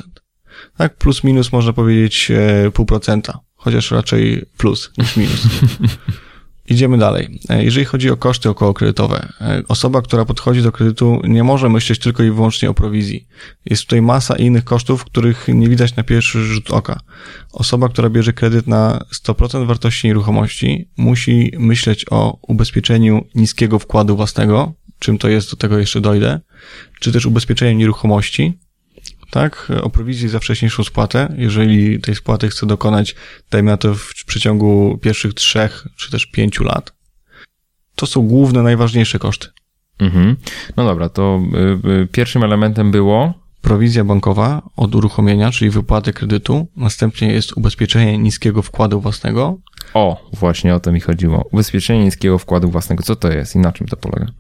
Tak, plus minus można powiedzieć e, pół procenta, chociaż raczej plus niż minus. Idziemy dalej. E, jeżeli chodzi o koszty okołokredytowe, e, osoba, która podchodzi do kredytu, nie może myśleć tylko i wyłącznie o prowizji. Jest tutaj masa innych kosztów, których nie widać na pierwszy rzut oka. Osoba, która bierze kredyt na 100% wartości nieruchomości, musi myśleć o ubezpieczeniu niskiego wkładu własnego, czym to jest, do tego jeszcze dojdę, czy też ubezpieczeniu nieruchomości, tak, o prowizji za wcześniejszą spłatę. Jeżeli tej spłaty chce dokonać, dajmy na to w przeciągu pierwszych trzech czy też pięciu lat. To są główne, najważniejsze koszty. Mhm. No dobra, to y, y, pierwszym elementem było prowizja bankowa od uruchomienia, czyli wypłaty kredytu. Następnie jest ubezpieczenie niskiego wkładu własnego. O, właśnie o to mi chodziło. Ubezpieczenie niskiego wkładu własnego. Co to jest i na czym to polega?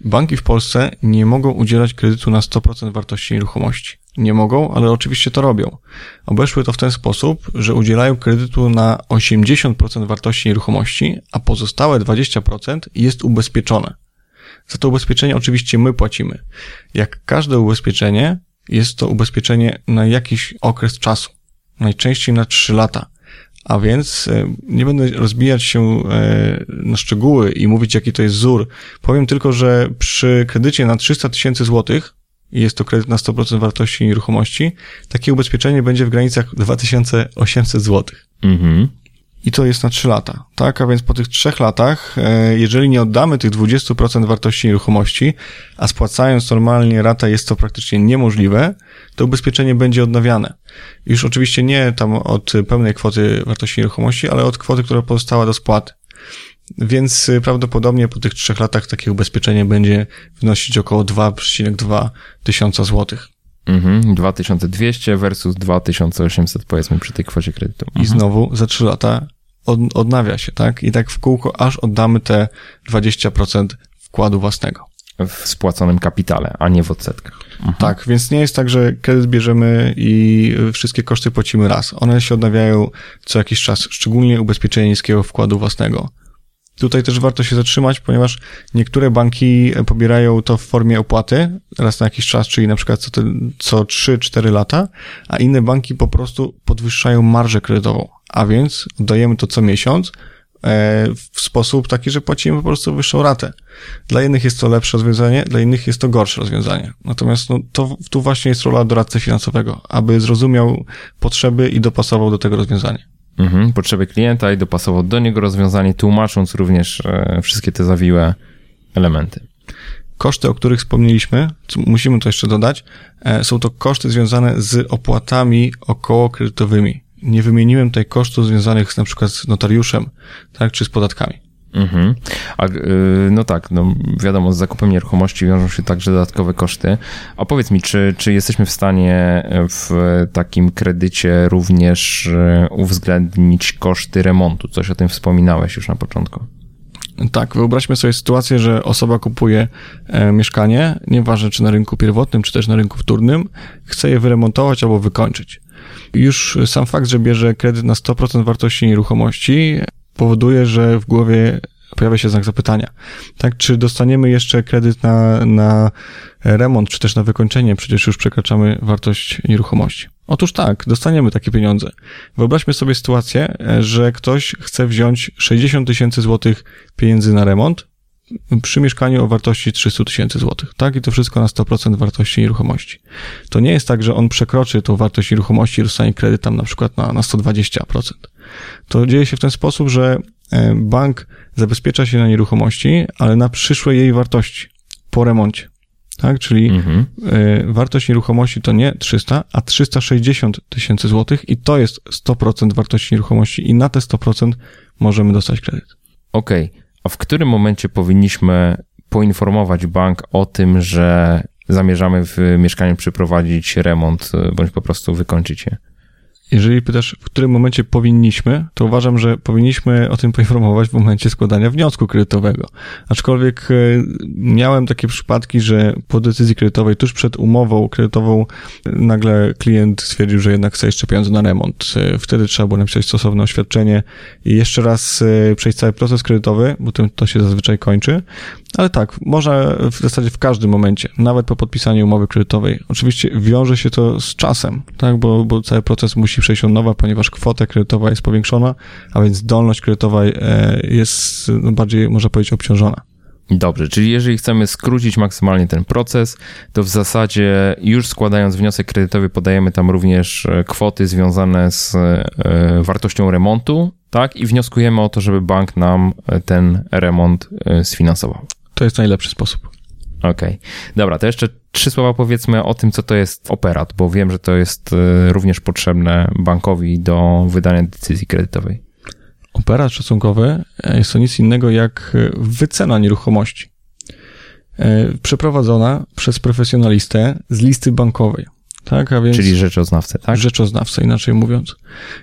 Banki w Polsce nie mogą udzielać kredytu na 100% wartości nieruchomości. Nie mogą, ale oczywiście to robią. Obeszły to w ten sposób, że udzielają kredytu na 80% wartości nieruchomości, a pozostałe 20% jest ubezpieczone. Za to ubezpieczenie oczywiście my płacimy. Jak każde ubezpieczenie, jest to ubezpieczenie na jakiś okres czasu. Najczęściej na 3 lata. A więc e, nie będę rozbijać się e, na szczegóły i mówić, jaki to jest wzór. Powiem tylko, że przy kredycie na 300 tysięcy złotych, i jest to kredyt na 100% wartości nieruchomości, takie ubezpieczenie będzie w granicach 2800 złotych. Mhm. I to jest na 3 lata, tak? A więc po tych 3 latach, e, jeżeli nie oddamy tych 20% wartości nieruchomości, a spłacając normalnie rata jest to praktycznie niemożliwe, to ubezpieczenie będzie odnawiane. Już oczywiście nie tam od pełnej kwoty wartości nieruchomości, ale od kwoty, która pozostała do spłaty. Więc y, prawdopodobnie po tych trzech latach takie ubezpieczenie będzie wynosić około 2,2 tysiąca złotych. Mhm, 2200 versus 2800 powiedzmy przy tej kwocie kredytu. Mhm. I znowu za 3 lata od, odnawia się, tak? I tak w kółko, aż oddamy te 20% wkładu własnego. W spłaconym kapitale, a nie w odsetkach. Mhm. Tak, więc nie jest tak, że kredyt bierzemy i wszystkie koszty płacimy raz. One się odnawiają co jakiś czas, szczególnie ubezpieczenie niskiego wkładu własnego. Tutaj też warto się zatrzymać, ponieważ niektóre banki pobierają to w formie opłaty raz na jakiś czas, czyli na przykład co, co 3-4 lata, a inne banki po prostu podwyższają marżę kredytową. A więc dajemy to co miesiąc e, w sposób taki, że płacimy po prostu wyższą ratę. Dla jednych jest to lepsze rozwiązanie, dla innych jest to gorsze rozwiązanie. Natomiast no, to, tu właśnie jest rola doradcy finansowego, aby zrozumiał potrzeby i dopasował do tego rozwiązanie mhm, potrzeby klienta i dopasował do niego rozwiązanie, tłumacząc również e, wszystkie te zawiłe elementy. Koszty, o których wspomnieliśmy, musimy to jeszcze dodać, e, są to koszty związane z opłatami około kredytowymi. Nie wymieniłem tutaj kosztów związanych z, na przykład z notariuszem, tak, czy z podatkami. Mhm. A, y, no tak, no wiadomo, z zakupem nieruchomości wiążą się także dodatkowe koszty. A powiedz mi, czy, czy jesteśmy w stanie w takim kredycie również y, uwzględnić koszty remontu? Coś o tym wspominałeś już na początku. Tak, wyobraźmy sobie sytuację, że osoba kupuje e, mieszkanie, nieważne czy na rynku pierwotnym, czy też na rynku wtórnym, chce je wyremontować albo wykończyć. Już sam fakt, że bierze kredyt na 100% wartości nieruchomości powoduje, że w głowie pojawia się znak zapytania. Tak, czy dostaniemy jeszcze kredyt na, na remont, czy też na wykończenie, przecież już przekraczamy wartość nieruchomości. Otóż tak, dostaniemy takie pieniądze. Wyobraźmy sobie sytuację, że ktoś chce wziąć 60 tysięcy złotych pieniędzy na remont przy mieszkaniu o wartości 300 tysięcy złotych, tak? I to wszystko na 100% wartości nieruchomości. To nie jest tak, że on przekroczy tą wartość nieruchomości i dostanie kredyt tam na przykład na, na 120%. To dzieje się w ten sposób, że e, bank zabezpiecza się na nieruchomości, ale na przyszłe jej wartości po remoncie. Tak, czyli mhm. E, wartość nieruchomości to nie 300, a 360 tysięcy złotych i to jest 100% wartości nieruchomości i na te 100% możemy dostać kredyt. Okej, okay. A w którym momencie powinniśmy poinformować bank o tym, że zamierzamy w mieszkaniu przeprowadzić remont e, bądź po prostu wykończyć je? Jeżeli pytasz, w którym momencie powinniśmy, to uważam, że powinniśmy o tym poinformować w momencie składania wniosku kredytowego. Aczkolwiek e, miałem takie przypadki, że po decyzji kredytowej, tuż przed umową kredytową, nagle klient stwierdził, że jednak chce jeszcze pieniądze na remont. E, wtedy trzeba było napisać stosowne oświadczenie i jeszcze raz e, przejść cały proces kredytowy, bo tym to się zazwyczaj kończy. Ale tak, można w zasadzie w każdym momencie, nawet po podpisaniu umowy kredytowej. Oczywiście wiąże się to z czasem, tak, bo, bo cały proces musi przejść od nowa, ponieważ kwota kredytowa jest powiększona, a więc zdolność kredytowa e, jest no, bardziej, można powiedzieć, obciążona. Dobrze, czyli jeżeli chcemy skrócić maksymalnie ten proces, to w zasadzie już składając wniosek kredytowy podajemy tam również e, kwoty związane z e, wartością remontu, tak? I wnioskujemy o to, żeby bank nam ten remont sfinansował. To jest najlepszy sposób. Okej. Okay. Dobra, to jeszcze trzy słowa powiedzmy o tym, co to jest operat, bo wiem, że to jest e, również potrzebne bankowi do wydania decyzji kredytowej. Operat szacunkowy e, jest to nic innego jak e, wycena nieruchomości. Przeprowadzona przez profesjonalistę z listy bankowej. Tak, a więc Czyli rzeczoznawcę, tak? Rzeczoznawcę, inaczej mówiąc.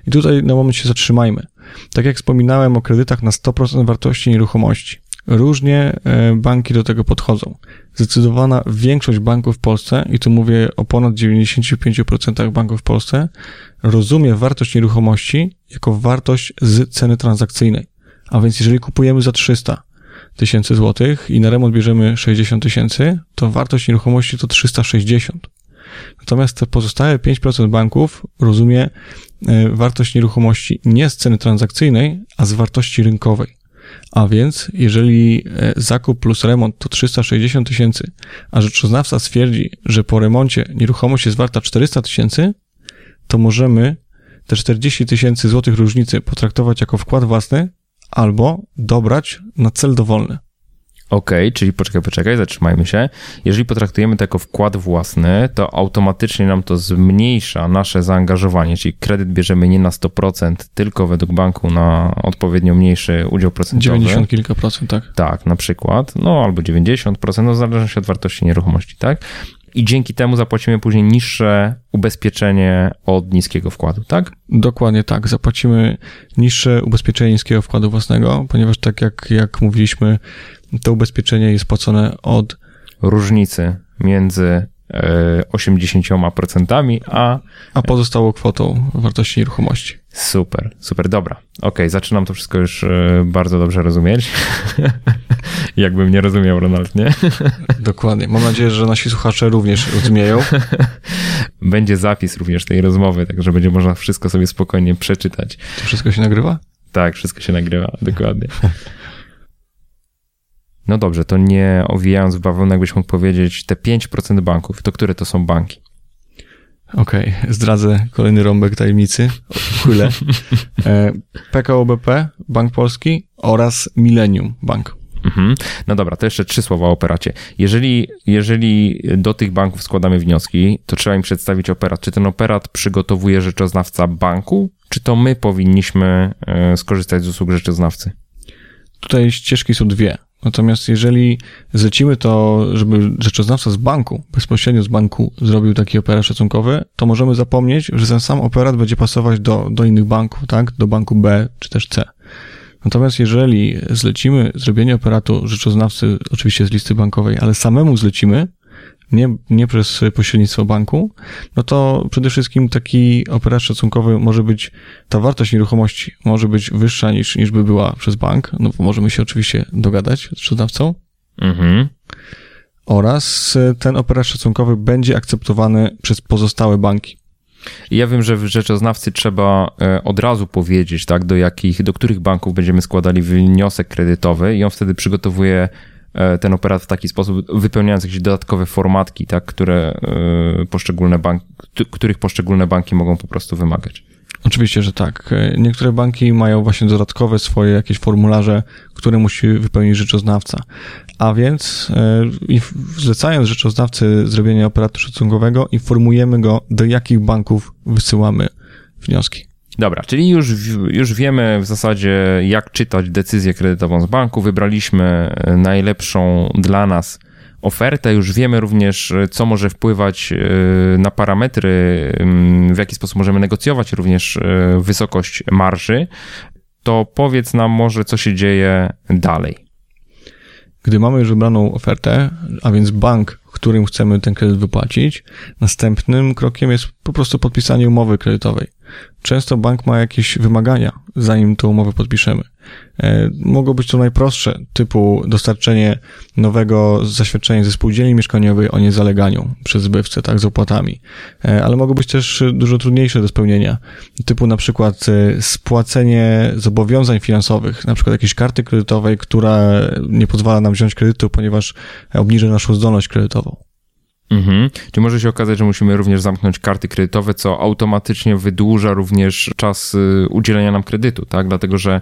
I tutaj na moment się zatrzymajmy. Tak jak wspominałem o kredytach na 100% wartości nieruchomości. Różnie e, banki do tego podchodzą. Zdecydowana większość banków w Polsce, i tu mówię o ponad 95% banków w Polsce, rozumie wartość nieruchomości jako wartość z ceny transakcyjnej. A więc jeżeli kupujemy za 300 tysięcy złotych i na remont bierzemy 60 tysięcy, to wartość nieruchomości to 360. Natomiast te pozostałe 5% banków rozumie e, wartość nieruchomości nie z ceny transakcyjnej, a z wartości rynkowej. A więc, jeżeli e, zakup plus remont to 360 tysięcy, a rzeczoznawca stwierdzi, że po remoncie nieruchomość jest warta 400 tysięcy, to możemy te 40 tysięcy złotych różnicy potraktować jako wkład własny albo dobrać na cel dowolny. Okej, okay, czyli poczekaj, poczekaj, zatrzymajmy się. Jeżeli potraktujemy to jako wkład własny, to automatycznie nam to zmniejsza nasze zaangażowanie, czyli kredyt bierzemy nie na 100%, tylko według banku na odpowiednio mniejszy udział procentowy. 90 kilka procent, tak? Tak, na przykład, no albo 90%, no zależy się od wartości nieruchomości, tak? i dzięki temu zapłacimy później niższe ubezpieczenie od niskiego wkładu, tak? Dokładnie tak. Zapłacimy niższe ubezpieczenie niskiego wkładu własnego, ponieważ tak jak, jak mówiliśmy, to ubezpieczenie jest płacone od różnicy między 80%, a... A pozostałą kwotą wartości nieruchomości. Super, super, dobra. Okej, okay, zaczynam to wszystko już e, bardzo dobrze rozumieć. Jakbym nie rozumiał, Ronald, nie? Dokładnie. Mam nadzieję, że nasi słuchacze również rozumieją. Będzie zapis również tej rozmowy, także będzie można wszystko sobie spokojnie przeczytać. To wszystko się nagrywa? Tak, wszystko się nagrywa, dokładnie. No dobrze, to nie owijając w bawełnę, jakbyś mógł powiedzieć, te 5% banków, to które to są banki? Okej, okay, zdradzę kolejny rąbek tajemnicy. Chwilę. E, PKO BP, Bank Polski oraz Millennium Bank. Mhm. No dobra, to jeszcze trzy słowa o operacie. Jeżeli, jeżeli do tych banków składamy wnioski, to trzeba im przedstawić operat. Czy ten operat przygotowuje rzeczoznawca banku, czy to my powinniśmy e, skorzystać z usług rzeczoznawcy? Tutaj ścieżki są dwie. Natomiast jeżeli zlecimy to, żeby rzeczoznawca z banku, bezpośrednio z banku zrobił taki operat szacunkowy, to możemy zapomnieć, że ten sam operat będzie pasować do, do innych banków, tak? Do banku B czy też C. Natomiast jeżeli zlecimy zrobienie operatu rzeczoznawcy, oczywiście z listy bankowej, ale samemu zlecimy, nie, nie przez pośrednictwo banku, no to przede wszystkim taki operat szacunkowy może być, ta wartość nieruchomości może być wyższa niż, niż by była przez bank, no bo możemy się oczywiście dogadać z sprzedawcą. Mhm. Oraz ten operat szacunkowy będzie akceptowany przez pozostałe banki. Ja wiem, że w rzeczoznawcy trzeba e, od razu powiedzieć, tak, do jakich, do których banków będziemy składali wniosek kredytowy i on wtedy przygotowuje E, ten operat w taki sposób, wypełniając jakieś dodatkowe formatki, tak, które e, poszczególne banki, których poszczególne banki mogą po prostu wymagać. Oczywiście, że tak. E, niektóre banki mają właśnie dodatkowe swoje jakieś formularze, które musi wypełnić rzeczoznawca. A więc zlecając rzeczoznawcy zrobienie operatu szacunkowego, informujemy go, do jakich banków wysyłamy wnioski. Dobra, czyli już, już wiemy w zasadzie, jak czytać decyzję kredytową z banku. Wybraliśmy e, najlepszą dla nas ofertę, już wiemy również, e, co może wpływać e, na parametry, w jaki sposób możemy negocjować również wysokość marży. To powiedz nam może, co się dzieje dalej. Gdy mamy już wybraną ofertę, a więc bank, którym chcemy ten kredyt wypłacić, następnym krokiem jest po prostu podpisanie umowy kredytowej. Często bank ma jakieś wymagania, zanim tą umowę podpiszemy. E, mogą być to najprostsze, typu dostarczenie nowego zaświadczenia ze spółdzielni mieszkaniowej o niezaleganiu przez zbywcę, tak, z opłatami. E, ale mogą być też dużo trudniejsze do spełnienia, typu na przykład e, spłacenie zobowiązań finansowych, na przykład jakiejś karty kredytowej, która nie pozwala nam wziąć kredytu, ponieważ obniży naszą zdolność kredytową. Mhm. Czy może się okazać, że musimy również zamknąć karty kredytowe, co automatycznie wydłuża również czas y, udzielenia nam kredytu, tak? Dlatego, że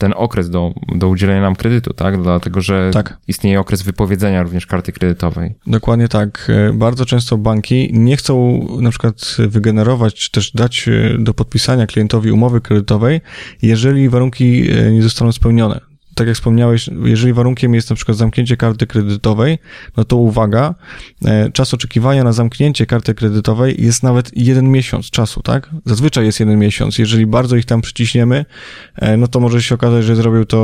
ten okres do, do udzielenia nam kredytu, tak? Dlatego, że tak. istnieje okres wypowiedzenia również karty kredytowej. Dokładnie tak. E, bardzo często banki nie chcą na przykład wygenerować, czy też dać e, do podpisania klientowi umowy kredytowej, jeżeli warunki e, nie zostaną spełnione tak jak wspomniałeś, jeżeli warunkiem jest na przykład zamknięcie karty kredytowej, no to uwaga, e, czas oczekiwania na zamknięcie karty kredytowej jest nawet jeden miesiąc czasu, tak? Zazwyczaj jest jeden miesiąc. Jeżeli bardzo ich tam przyciśniemy, e, no to może się okazać, że zrobił to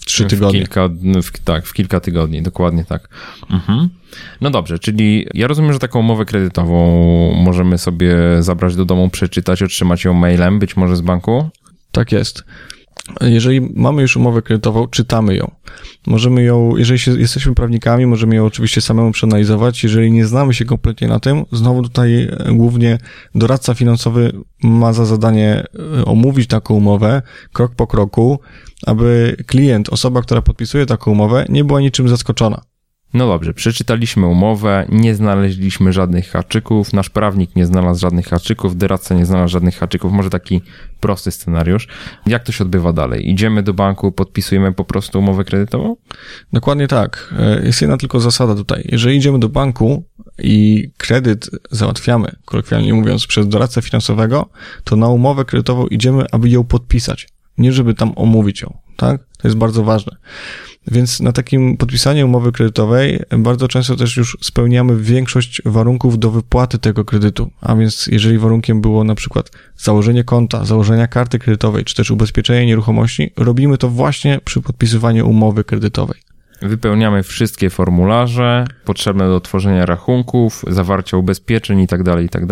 w trzy tygodnie. W kilka, w, tak, w kilka tygodni, dokładnie tak. Mhm. No dobrze, czyli ja rozumiem, że taką umowę kredytową możemy sobie zabrać do domu, przeczytać, otrzymać ją mailem, być może z banku? Tak jest jeżeli mamy już umowę kredytową, czytamy ją. Możemy ją, jeżeli się, jesteśmy prawnikami, możemy ją oczywiście samemu przeanalizować. Jeżeli nie znamy się kompletnie na tym, znowu tutaj e, głównie doradca finansowy ma za zadanie e, omówić taką umowę krok po kroku, aby klient, osoba, która podpisuje taką umowę, nie była niczym zaskoczona. No dobrze, przeczytaliśmy umowę, nie znaleźliśmy żadnych haczyków, nasz prawnik nie znalazł żadnych haczyków, doradca nie znalazł żadnych haczyków, może taki prosty scenariusz. Jak to się odbywa dalej? Idziemy do banku, podpisujemy po prostu umowę kredytową? Dokładnie tak. E, jest jedna tylko zasada tutaj. Jeżeli idziemy do banku i kredyt załatwiamy, kolokwialnie mówiąc, przez doradcę finansowego, to na umowę kredytową idziemy, aby ją podpisać, nie żeby tam omówić ją, tak? To jest bardzo ważne. Więc na takim podpisaniu umowy kredytowej bardzo często też już spełniamy większość warunków do wypłaty tego kredytu. A więc jeżeli warunkiem było na przykład założenie konta, założenia karty kredytowej, czy też ubezpieczenie nieruchomości, robimy to właśnie przy podpisywaniu umowy kredytowej. Wypełniamy wszystkie formularze potrzebne do tworzenia rachunków, zawarcia ubezpieczeń i tak dalej, i tak.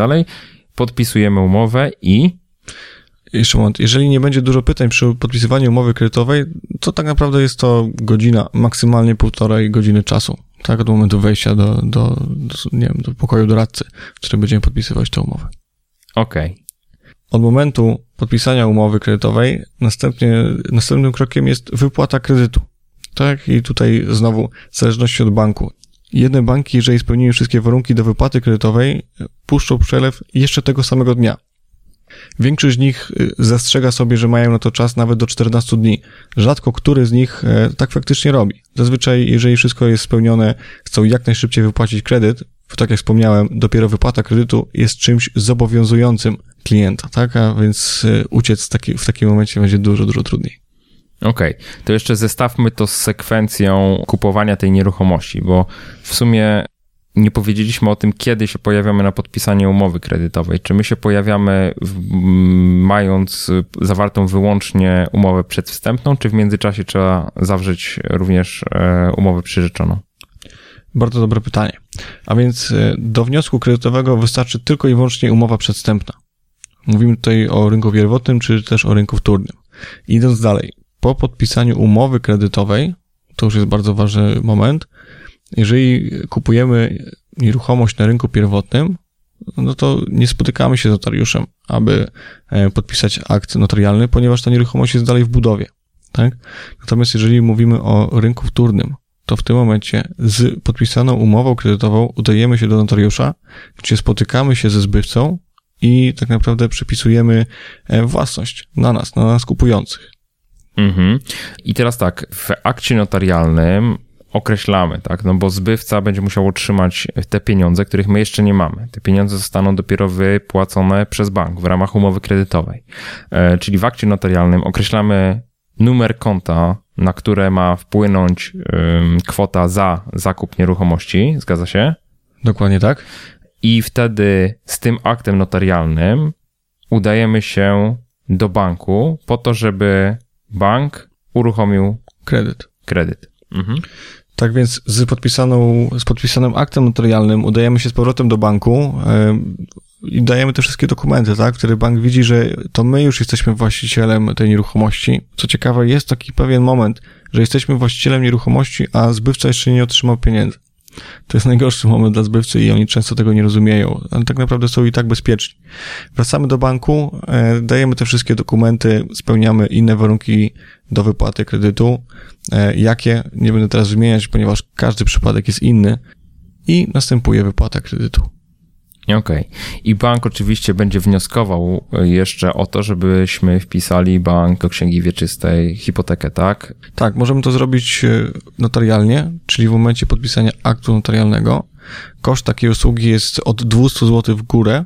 Podpisujemy umowę i jeszcze moment, jeżeli nie będzie dużo pytań przy podpisywaniu umowy kredytowej, to tak naprawdę jest to godzina, maksymalnie półtorej godziny czasu, tak, od momentu wejścia do, do, do nie wiem, do pokoju doradcy, w którym będziemy podpisywać tę umowę. Okej. Okay. Od momentu podpisania umowy kredytowej, następnie, następnym krokiem jest wypłata kredytu. Tak, i tutaj znowu w zależności od banku. Jedne banki, jeżeli spełniły wszystkie warunki do wypłaty kredytowej, puszczą przelew jeszcze tego samego dnia. Większość z nich y, zastrzega sobie, że mają na to czas nawet do 14 dni. Rzadko który z nich e, tak faktycznie robi. Zazwyczaj, jeżeli wszystko jest spełnione, chcą jak najszybciej wypłacić kredyt. Tak jak wspomniałem, dopiero wypłata kredytu jest czymś zobowiązującym klienta, tak? A więc e, uciec taki, w takim momencie będzie dużo, dużo trudniej. Okej, okay. to jeszcze zestawmy to z sekwencją kupowania tej nieruchomości, bo w sumie nie powiedzieliśmy o tym, kiedy się pojawiamy na podpisanie umowy kredytowej. Czy my się pojawiamy w, mając zawartą wyłącznie umowę przedwstępną, czy w międzyczasie trzeba zawrzeć również e, umowę przyrzeczoną? Bardzo dobre pytanie. A więc e, do wniosku kredytowego wystarczy tylko i wyłącznie umowa przedwstępna. Mówimy tutaj o rynku pierwotnym, czy też o rynku wtórnym. Idąc dalej, po podpisaniu umowy kredytowej, to już jest bardzo ważny moment, jeżeli kupujemy nieruchomość na rynku pierwotnym, no to nie spotykamy się z notariuszem, aby e, podpisać akt notarialny, ponieważ ta nieruchomość jest dalej w budowie. Tak? Natomiast jeżeli mówimy o rynku wtórnym, to w tym momencie z podpisaną umową kredytową udajemy się do notariusza, gdzie spotykamy się ze zbywcą i tak naprawdę przypisujemy e, własność na nas, na nas kupujących. Mhm. I teraz tak, w akcie notarialnym określamy, tak? No bo zbywca będzie musiał otrzymać te pieniądze, których my jeszcze nie mamy. Te pieniądze zostaną dopiero wypłacone przez bank w ramach umowy kredytowej. E, czyli w akcie notarialnym określamy numer konta, na które ma wpłynąć kwota za zakup nieruchomości. Zgadza się? Dokładnie tak. I wtedy z tym aktem notarialnym udajemy się do banku po to, żeby bank uruchomił kredyt. Kredyt. Mhm. Tak więc z, podpisaną, z podpisanym aktem notarialnym udajemy się z powrotem do banku i dajemy te wszystkie dokumenty, tak, wtedy bank widzi, że to my już jesteśmy właścicielem tej nieruchomości. Co ciekawe, jest taki pewien moment, że jesteśmy właścicielem nieruchomości, a zbywca jeszcze nie otrzymał pieniędzy. To jest najgorszy moment dla zbywcy i oni często tego nie rozumieją, ale tak naprawdę są i tak bezpieczni. Wracamy do banku, e, dajemy te wszystkie dokumenty, spełniamy inne warunki do wypłaty kredytu, e, jakie nie będę teraz wymieniać, ponieważ każdy przypadek jest inny i następuje wypłata kredytu. Okej. Okay. I bank oczywiście będzie wnioskował jeszcze o to, żebyśmy wpisali bank do księgi wieczystej hipotekę, tak? Tak, możemy to zrobić e, notarialnie, czyli w momencie podpisania aktu notarialnego. Koszt takiej usługi jest od 200 zł w górę,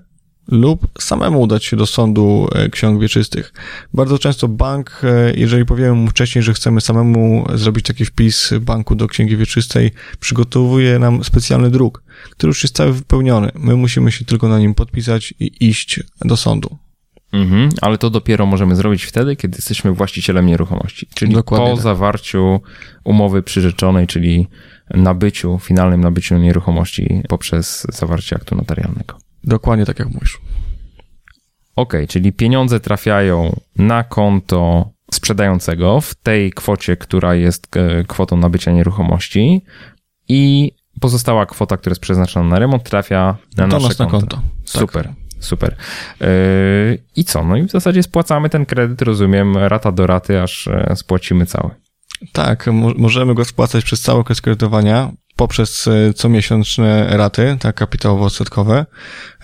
lub samemu udać się do sądu e, ksiąg wieczystych. Bardzo często bank, e, jeżeli powiemy mu wcześniej, że chcemy samemu zrobić taki wpis banku do księgi wieczystej, przygotowuje nam specjalny druk, który już jest cały wypełniony. My musimy się tylko na nim podpisać i iść do sądu. Mhm, ale to dopiero możemy zrobić wtedy, kiedy jesteśmy właścicielem nieruchomości. Czyli Dokładnie po tak. zawarciu umowy przyrzeczonej, czyli nabyciu, finalnym nabyciu nieruchomości poprzez zawarcie aktu notarialnego. Dokładnie tak jak mówisz. Ok, czyli pieniądze trafiają na konto sprzedającego w tej kwocie, która jest e, kwotą nabycia nieruchomości i pozostała kwota, która jest przeznaczona na remont, trafia na nasze nas konto. Na konto. Super. Tak. Super. Yy, I co? No i w zasadzie spłacamy ten kredyt, rozumiem, rata do raty, aż e, spłacimy cały. Tak, możemy go spłacać przez cały okres kredytowania poprzez e, comiesięczne raty, tak, kapitałowo-odsetkowe,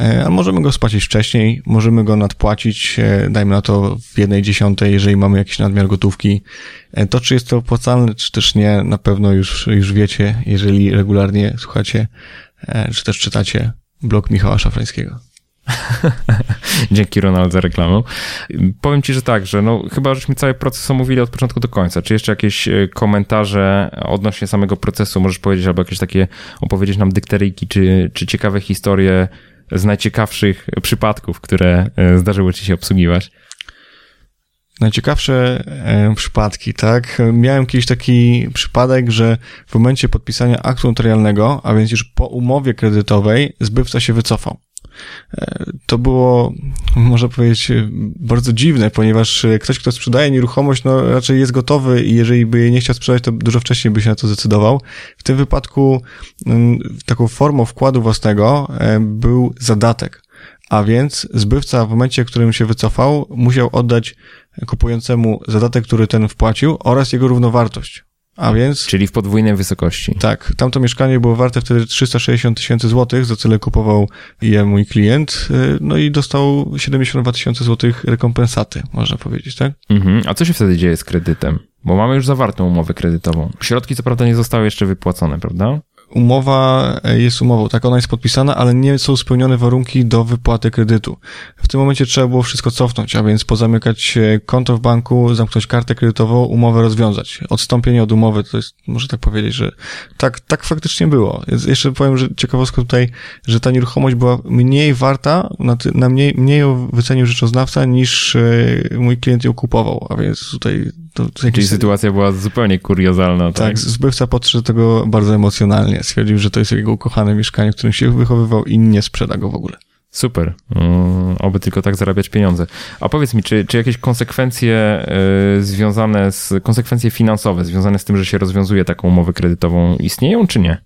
e, a możemy go spłacić wcześniej, możemy go nadpłacić, e, dajmy na to w jednej dziesiątej, jeżeli mamy jakiś nadmiar gotówki. To, czy jest to opłacalne, czy też nie, na pewno już, już wiecie, jeżeli regularnie słuchacie, czy też czytacie blog Michała Szafrańskiego. Dzięki Ronald za reklamę. Powiem ci, że tak, że no chyba żeśmy cały proces omówili od początku do końca. Czy jeszcze jakieś e, komentarze odnośnie samego procesu możesz powiedzieć, albo jakieś takie opowiedzieć nam dykteryjki, czy, czy ciekawe historie z najciekawszych przypadków, które e, zdarzyło ci się obsługiwać? najciekawsze e, przypadki, tak? Miałem kiedyś taki przypadek, że w momencie podpisania aktu notarialnego, a więc już po umowie kredytowej, zbywca się wycofał. E, to było, można powiedzieć, bardzo dziwne, ponieważ e, ktoś, kto sprzedaje nieruchomość, no raczej jest gotowy i jeżeli by jej nie chciał sprzedać, to dużo wcześniej by się na to zdecydował. W tym wypadku taką formą wkładu własnego e, był zadatek. A więc zbywca w momencie, w którym się wycofał, musiał oddać kupującemu zadatek, który ten wpłacił oraz jego równowartość. A więc... Czyli w podwójnej wysokości. Tak. Tamto mieszkanie było warte wtedy 360 tysięcy złotych, za tyle kupował je mój klient, y, no i dostał 72 tysiące złotych rekompensaty, można powiedzieć, tak? Mhm. A co się wtedy dzieje z kredytem? Bo mamy już zawartą umowę kredytową. Środki co prawda nie zostały jeszcze wypłacone, prawda? Umowa e, jest umową, tak, ona jest podpisana, ale nie są spełnione warunki do wypłaty kredytu. W tym momencie trzeba było wszystko cofnąć, a więc pozamykać konto w banku, zamknąć kartę kredytową, umowę rozwiązać. Odstąpienie od umowy, to jest, może tak powiedzieć, że tak, tak faktycznie było. Jeszcze powiem, że ciekawostka tutaj, że ta nieruchomość była mniej warta, na, na mniej, mniej ją wycenił rzeczoznawca niż e, mój klient ją kupował, a więc tutaj to, to Czyli sytuacja była zupełnie kuriozalna. Tak, tak zbywca podszedł do tego bardzo emocjonalnie. Stwierdził, że to jest jego ukochane mieszkanie, w którym się wychowywał i nie sprzeda go w ogóle. Super. Um, oby tylko tak zarabiać pieniądze. A powiedz mi, czy, czy jakieś konsekwencje y, związane z, konsekwencje finansowe związane z tym, że się rozwiązuje taką umowę kredytową istnieją, czy nie?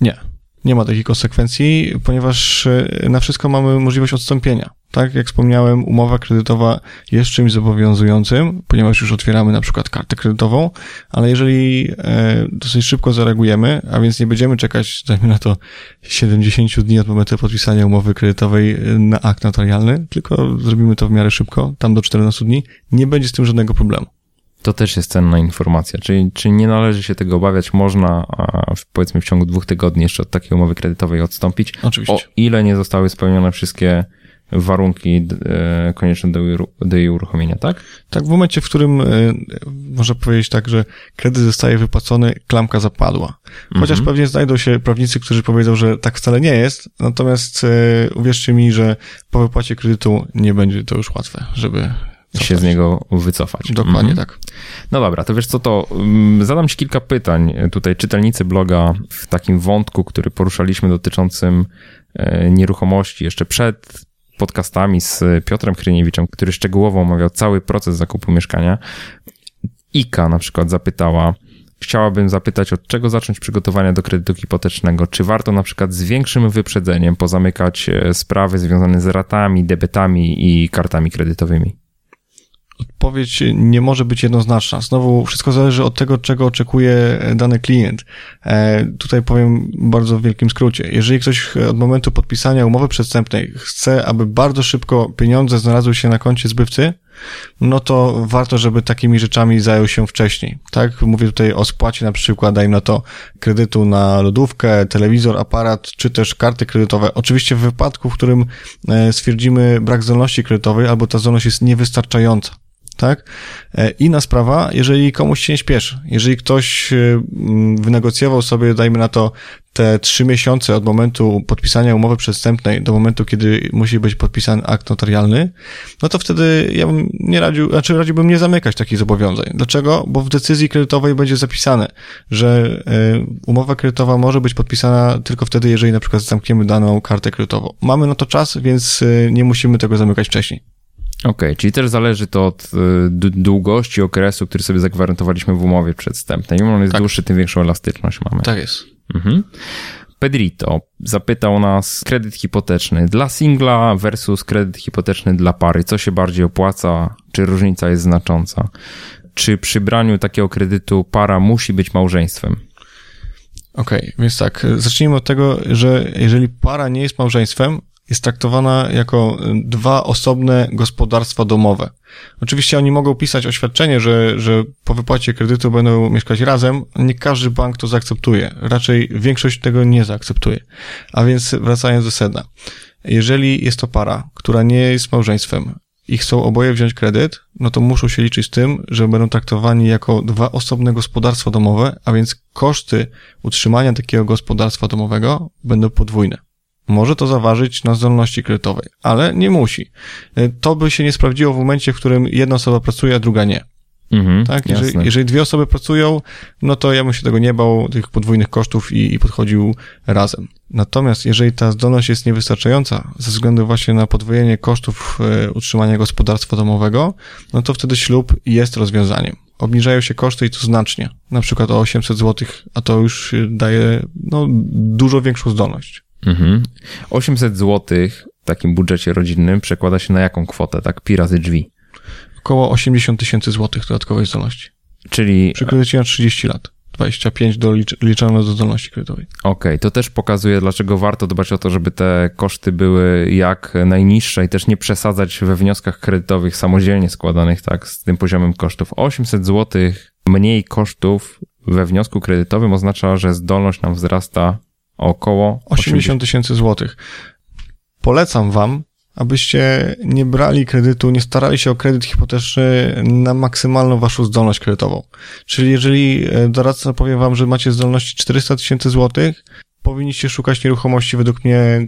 Nie. Nie ma takich konsekwencji, ponieważ e, na wszystko mamy możliwość odstąpienia. Tak jak wspomniałem, umowa kredytowa jest czymś zobowiązującym, ponieważ już otwieramy na przykład kartę kredytową, ale jeżeli e, dosyć szybko zareagujemy, a więc nie będziemy czekać, dajmy na to 70 dni od momentu podpisania umowy kredytowej e, na akt notarialny, tylko zrobimy to w miarę szybko, tam do 14 dni, nie będzie z tym żadnego problemu. To też jest cenna informacja. Czyli, czyli nie należy się tego obawiać, można w, powiedzmy w ciągu dwóch tygodni jeszcze od takiej umowy kredytowej odstąpić. Oczywiście. O ile nie zostały spełnione wszystkie warunki e, konieczne do, do jej uruchomienia, tak? Tak, w momencie, w którym e, można powiedzieć tak, że kredyt zostaje wypłacony, klamka zapadła. Chociaż mhm. pewnie znajdą się prawnicy, którzy powiedzą, że tak wcale nie jest, natomiast e, uwierzcie mi, że po wypłacie kredytu nie będzie to już łatwe, żeby się z niego wycofać. Dokładnie mhm. tak. No dobra, to wiesz co, to mm, zadam ci kilka pytań. Tutaj czytelnicy bloga w takim wątku, który poruszaliśmy dotyczącym e, nieruchomości jeszcze przed podcastami z Piotrem Kryniewiczem, który szczegółowo omawiał cały proces zakupu mieszkania. Ika na przykład zapytała, chciałabym zapytać, od czego zacząć przygotowania do kredytu hipotecznego? Czy warto na przykład z większym wyprzedzeniem pozamykać e, sprawy związane z ratami, debetami i kartami kredytowymi? Odpowiedź nie może być jednoznaczna. Znowu wszystko zależy od tego, czego oczekuje dany klient. E, tutaj powiem bardzo w wielkim skrócie. Jeżeli ktoś od momentu podpisania umowy przestępnej chce, aby bardzo szybko pieniądze znalazły się na koncie zbywcy, no to warto, żeby takimi rzeczami zajął się wcześniej. Tak? Mówię tutaj o spłacie na przykład, dajmy na to kredytu na lodówkę, telewizor, aparat, czy też karty kredytowe. Oczywiście w wypadku, w którym e, stwierdzimy brak zdolności kredytowej albo ta zdolność jest niewystarczająca tak? E, inna sprawa, jeżeli komuś się nie śpieszy, jeżeli ktoś e, wynegocjował sobie, dajmy na to, te trzy miesiące od momentu podpisania umowy przestępnej do momentu, kiedy musi być podpisany akt notarialny, no to wtedy ja bym nie radził, znaczy radziłbym nie zamykać takich zobowiązań. Dlaczego? Bo w decyzji kredytowej będzie zapisane, że e, umowa kredytowa może być podpisana tylko wtedy, jeżeli na przykład zamkniemy daną kartę kredytową. Mamy na to czas, więc nie musimy tego zamykać wcześniej. Okej, okay, czyli też zależy to od y, długości okresu, który sobie zagwarantowaliśmy w umowie przedstępnej. Im on jest tak. dłuższy, tym większą elastyczność mamy. Tak jest. Mhm. Pedrito zapytał nas kredyt hipoteczny dla singla versus kredyt hipoteczny dla pary. Co się bardziej opłaca? Czy różnica jest znacząca? Czy przy braniu takiego kredytu para musi być małżeństwem? Okej, okay, więc tak, zacznijmy od tego, że jeżeli para nie jest małżeństwem, jest traktowana jako y, dwa osobne gospodarstwa domowe. Oczywiście oni mogą pisać oświadczenie, że, że po wypłacie kredytu będą mieszkać razem. Nie każdy bank to zaakceptuje. Raczej większość tego nie zaakceptuje. A więc wracając do sedna. Jeżeli jest to para, która nie jest małżeństwem i chcą oboje wziąć kredyt, no to muszą się liczyć z tym, że będą traktowani jako dwa osobne gospodarstwa domowe, a więc koszty utrzymania takiego gospodarstwa domowego będą podwójne może to zaważyć na zdolności kredytowej, ale nie musi. E, to by się nie sprawdziło w momencie, w którym jedna osoba pracuje, a druga nie. Mhm, Tak? Jeżeli, jeżeli dwie osoby pracują, no to ja bym się tego nie bał, tych podwójnych kosztów i, i podchodził razem. Natomiast jeżeli ta zdolność jest niewystarczająca ze względu właśnie na podwojenie kosztów e, utrzymania gospodarstwa domowego, no to wtedy ślub jest rozwiązaniem. Obniżają się koszty i to znacznie, na przykład o 800 zł, a to już daje no, dużo większą zdolność. Mhm. 800 zł w takim budżecie rodzinnym przekłada się na jaką kwotę, tak? Pi razy drzwi. Około 80 tysięcy złotych dodatkowej zdolności. Czyli Przy kredycie na 30 lat. 25 do licz- liczone do zdolności kredytowej. Okej, to też pokazuje, dlaczego warto dbać o to, żeby te koszty były jak najniższe i też nie przesadzać we wnioskach kredytowych samodzielnie składanych, tak, z tym poziomem kosztów. 800 zł mniej kosztów we wniosku kredytowym oznacza, że zdolność nam wzrasta około 80 tysięcy złotych. Polecam wam, abyście nie brali kredytu, nie starali się o kredyt hipoteczny na maksymalną waszą zdolność kredytową. Czyli jeżeli e, doradca powie wam, że macie zdolności 400 tysięcy złotych, powinniście szukać nieruchomości według mnie,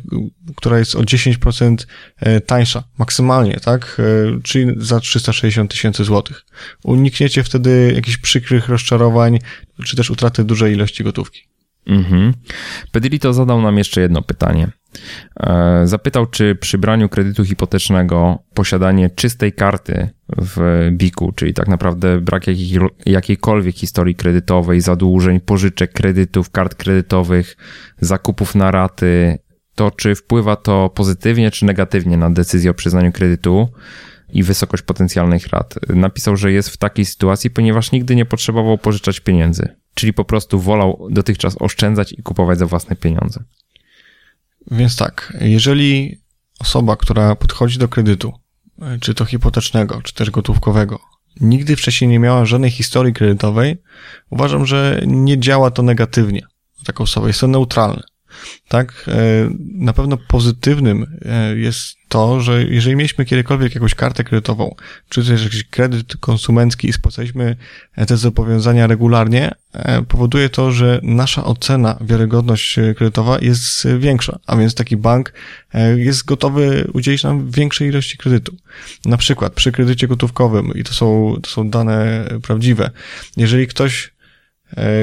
która jest o 10% e, tańsza, maksymalnie, tak? E, Czyli za 360 tysięcy złotych. Unikniecie wtedy jakichś przykrych rozczarowań, czy też utraty dużej ilości gotówki. Mhm. Pedilito zadał nam jeszcze jedno pytanie. E, Zapytał, czy przy braniu kredytu hipotecznego posiadanie czystej karty w BIK-u, czyli tak naprawdę brak jakich, jakiejkolwiek historii kredytowej, zadłużeń, pożyczek kredytów, kart kredytowych, zakupów na raty, to czy wpływa to pozytywnie czy negatywnie na decyzję o przyznaniu kredytu i wysokość potencjalnych rat? Napisał, że jest w takiej sytuacji, ponieważ nigdy nie potrzebował pożyczać pieniędzy, czyli po prostu wolał dotychczas oszczędzać i kupować za własne pieniądze. Więc tak, jeżeli osoba, która podchodzi do kredytu, czy to hipotecznego, czy też gotówkowego, nigdy wcześniej nie miała żadnej historii kredytowej, uważam, że nie działa to negatywnie taką osobę. Jest to neutralne. Tak, e, na pewno pozytywnym e, jest to, że jeżeli mieliśmy kiedykolwiek jakąś kartę kredytową, czy też jakiś kredyt konsumencki i spłacaliśmy te zobowiązania regularnie, e, powoduje to, że nasza ocena, wiarygodność kredytowa jest większa, a więc taki bank e, jest gotowy udzielić nam większej ilości kredytu. Na przykład przy kredycie gotówkowym, i to są, to są dane prawdziwe, jeżeli ktoś e,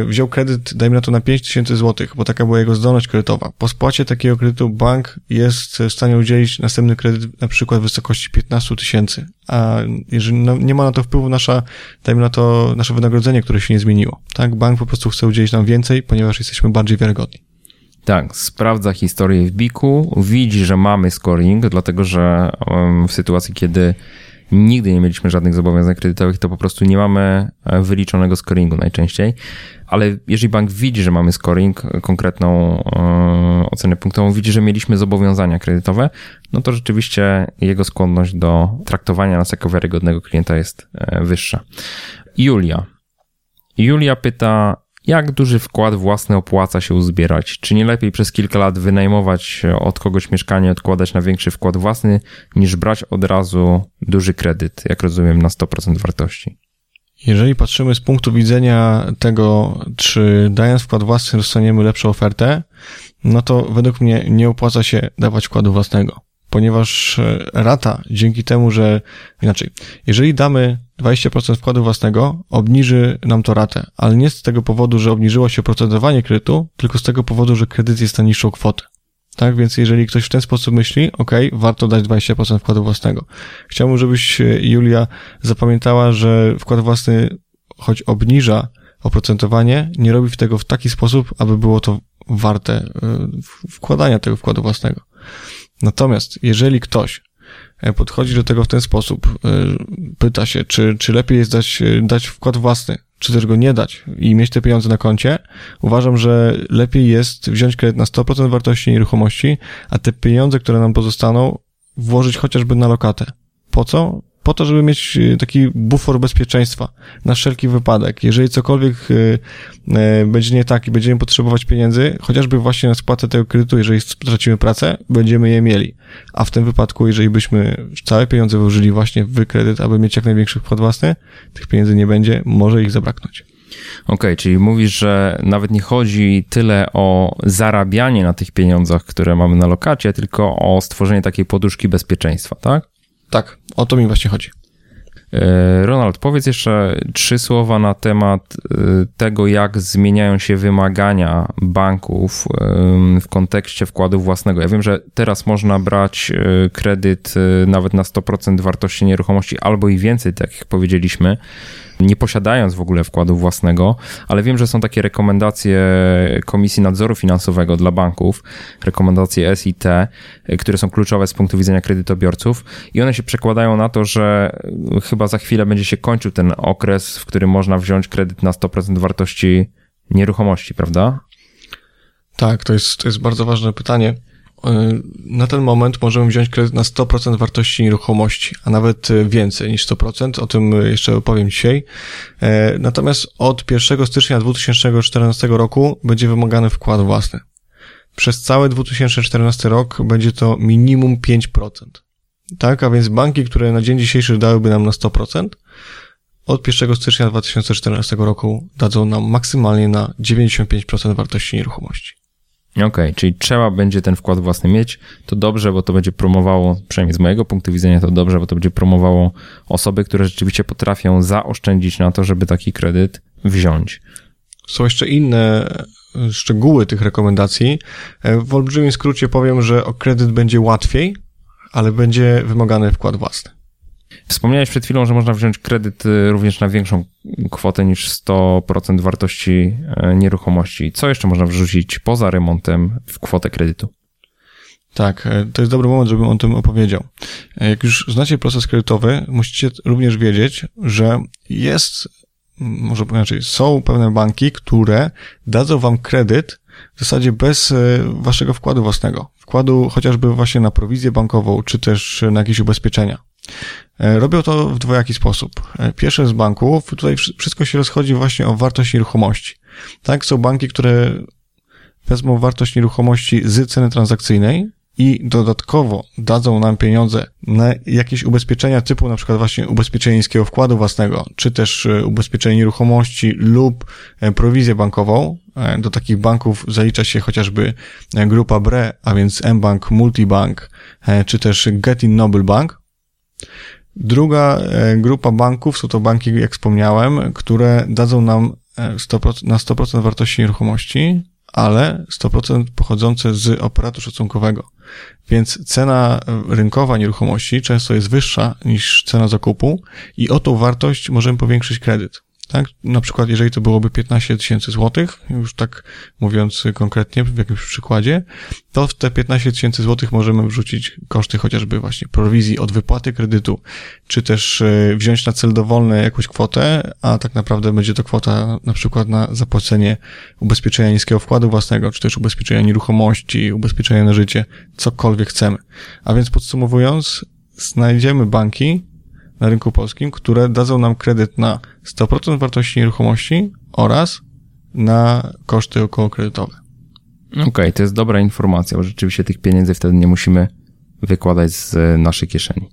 wziął kredyt, dajmy na to na 5 tysięcy złotych, bo taka była jego zdolność kredytowa. Po spłacie takiego kredytu bank jest w stanie udzielić następny kredyt na przykład w wysokości 15 tysięcy. A jeżeli no, nie ma na to wpływu nasza, dajmy na to nasze wynagrodzenie, które się nie zmieniło. Tak, bank po prostu chce udzielić nam więcej, ponieważ jesteśmy bardziej wiarygodni. Tak, sprawdza historię w BIK-u, widzi, że mamy scoring, dlatego że w sytuacji, kiedy nigdy nie mieliśmy żadnych zobowiązań kredytowych, to po prostu nie mamy e, wyliczonego scoringu najczęściej. Ale jeżeli bank widzi, że mamy scoring, e, konkretną e, ocenę punktową, widzi, że mieliśmy zobowiązania kredytowe, no to rzeczywiście jego skłonność do traktowania nas jako wiarygodnego klienta jest wyższa. Julia. Julia pyta, jak duży wkład własny opłaca się uzbierać? Czy nie lepiej przez kilka lat wynajmować od kogoś mieszkanie, odkładać na większy wkład własny, niż brać od razu duży kredyt, jak rozumiem, na 100% wartości? Jeżeli patrzymy z punktu widzenia tego, czy dając wkład własny dostaniemy lepszą ofertę, no to według mnie nie opłaca się dawać wkładu własnego, ponieważ e, rata dzięki temu, że inaczej, jeżeli damy 20% wkładu własnego, obniży nam to ratę, ale nie z tego powodu, że obniżyło się oprocentowanie kredytu, tylko z tego powodu, że kredyt jest na niższą kwotę. Tak, więc jeżeli ktoś w ten sposób myśli, ok, warto dać 20% wkładu własnego. Chciałbym, żebyś e, Julia zapamiętała, że wkład własny, choć obniża oprocentowanie, nie robi tego w taki sposób, aby było to warte e, wkładania tego wkładu własnego. Natomiast jeżeli ktoś e, podchodzi do tego w ten sposób, pyta się, czy, czy lepiej jest dać, dać wkład własny, czy też go nie dać i mieć te pieniądze na koncie, uważam, że lepiej jest wziąć kredyt na 100% wartości nieruchomości, a te pieniądze, które nam pozostaną, włożyć chociażby na lokatę. Po co? Po to, żeby mieć taki bufor bezpieczeństwa na wszelki wypadek. Jeżeli cokolwiek będzie nie tak i będziemy potrzebować pieniędzy, chociażby właśnie na spłatę tego kredytu, jeżeli stracimy pracę, będziemy je mieli. A w tym wypadku, jeżeli byśmy całe pieniądze włożyli właśnie w kredyt, aby mieć jak największy wkład własny, tych pieniędzy nie będzie, może ich zabraknąć. okay, czyli mówisz, że nawet nie chodzi tyle o zarabianie na tych pieniądzach, które mamy na lokacie, tylko o stworzenie takiej poduszki bezpieczeństwa, tak? Tak, o to mi właśnie chodzi. E, Ronald, powiedz jeszcze trzy słowa na temat e, tego, jak zmieniają się wymagania banków w kontekście wkładu własnego. Ja wiem, że teraz można brać e, kredyt nawet na 100% wartości nieruchomości albo i więcej, tak jak powiedzieliśmy nie posiadając w ogóle wkładu własnego, ale wiem, że są takie rekomendacje Komisji Nadzoru Finansowego dla banków, rekomendacje SIT, które są kluczowe z punktu widzenia kredytobiorców i one się przekładają na to, że chyba za chwilę będzie się kończył ten okres, w którym można wziąć kredyt na 100% wartości nieruchomości, prawda? Tak, to jest, to jest bardzo ważne pytanie. Na ten moment możemy wziąć kredyt na 100% wartości nieruchomości, a nawet więcej niż 100%. O tym jeszcze opowiem dzisiaj. E, natomiast od 1 stycznia 2014 roku będzie wymagany wkład własny. Przez cały 2014 rok będzie to minimum 5%. Tak, a więc banki, które na dzień dzisiejszy dałyby nam na 100%, od 1 stycznia 2014 roku dadzą nam maksymalnie na 95% wartości nieruchomości. Okej, okay, czyli trzeba będzie ten wkład własny mieć. To dobrze, bo to będzie promowało, przynajmniej z mojego punktu widzenia, to dobrze, bo to będzie promowało osoby, które rzeczywiście potrafią zaoszczędzić na to, żeby taki kredyt wziąć. Są jeszcze inne e, szczegóły tych rekomendacji. E, w olbrzymim skrócie powiem, że o kredyt będzie łatwiej, ale będzie wymagany wkład własny. Wspomniałeś przed chwilą, że można wziąć kredyt y, również na większą kwotę niż 100% wartości e, nieruchomości. Co jeszcze można wrzucić poza remontem w kwotę kredytu? Tak, e, to jest dobry moment, żebym o tym opowiedział. E, jak już znacie proces kredytowy, musicie również wiedzieć, że jest, może inaczej, są pewne banki, które dadzą wam kredyt w zasadzie bez waszego wkładu własnego. Wkładu chociażby właśnie na prowizję bankową, czy też na jakieś ubezpieczenia. E, robią to w dwojaki sposób. E, pierwsze z banków, tutaj wszystko się rozchodzi właśnie o wartość nieruchomości. Tak, są banki, które wezmą wartość nieruchomości z ceny transakcyjnej i dodatkowo dadzą nam pieniądze na jakieś ubezpieczenia typu na przykład właśnie ubezpieczenie niskiego wkładu własnego, czy też e, ubezpieczenie nieruchomości lub prowizję bankową. Do takich banków zalicza się chociażby grupa BRE, a więc mBank, Multibank, czy też Getin Noble Bank. Druga e, grupa banków są to banki, jak wspomniałem, które dadzą nam 100%, e, na 100% wartości nieruchomości, ale 100% pochodzące z operatu szacunkowego. Więc cena rynkowa nieruchomości często jest wyższa niż cena zakupu i o tą wartość możemy powiększyć kredyt. Tak? Na przykład, jeżeli to byłoby 15 tysięcy złotych, już tak mówiąc konkretnie w jakimś przykładzie, to w te 15 tysięcy złotych możemy wrzucić koszty chociażby właśnie prowizji od wypłaty kredytu, czy też e, wziąć na cel dowolny jakąś kwotę, a tak naprawdę będzie to kwota na przykład na zapłacenie ubezpieczenia niskiego wkładu własnego, czy też ubezpieczenia nieruchomości, ubezpieczenia na życie, cokolwiek chcemy. A więc podsumowując, znajdziemy banki, na rynku polskim, które dadzą nam kredyt na 100% wartości nieruchomości oraz na koszty okołokredytowe. Okej, okay, to jest dobra informacja, bo rzeczywiście tych pieniędzy wtedy nie musimy wykładać z naszej kieszeni.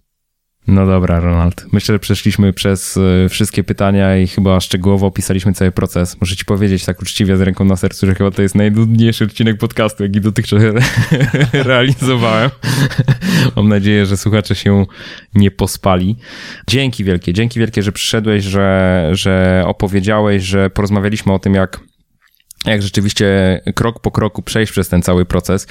No dobra, Ronald. Myślę, że przeszliśmy przez e, wszystkie pytania i chyba szczegółowo opisaliśmy cały proces. Muszę ci powiedzieć tak uczciwie z ręką na sercu, że chyba to jest najnudniejszy odcinek podcastu, jaki dotychczas realizowałem. Mam nadzieję, że słuchacze się nie pospali. Dzięki wielkie, dzięki wielkie, że przyszedłeś, że, że opowiedziałeś, że porozmawialiśmy o tym, jak, jak rzeczywiście krok po kroku przejść przez ten cały proces.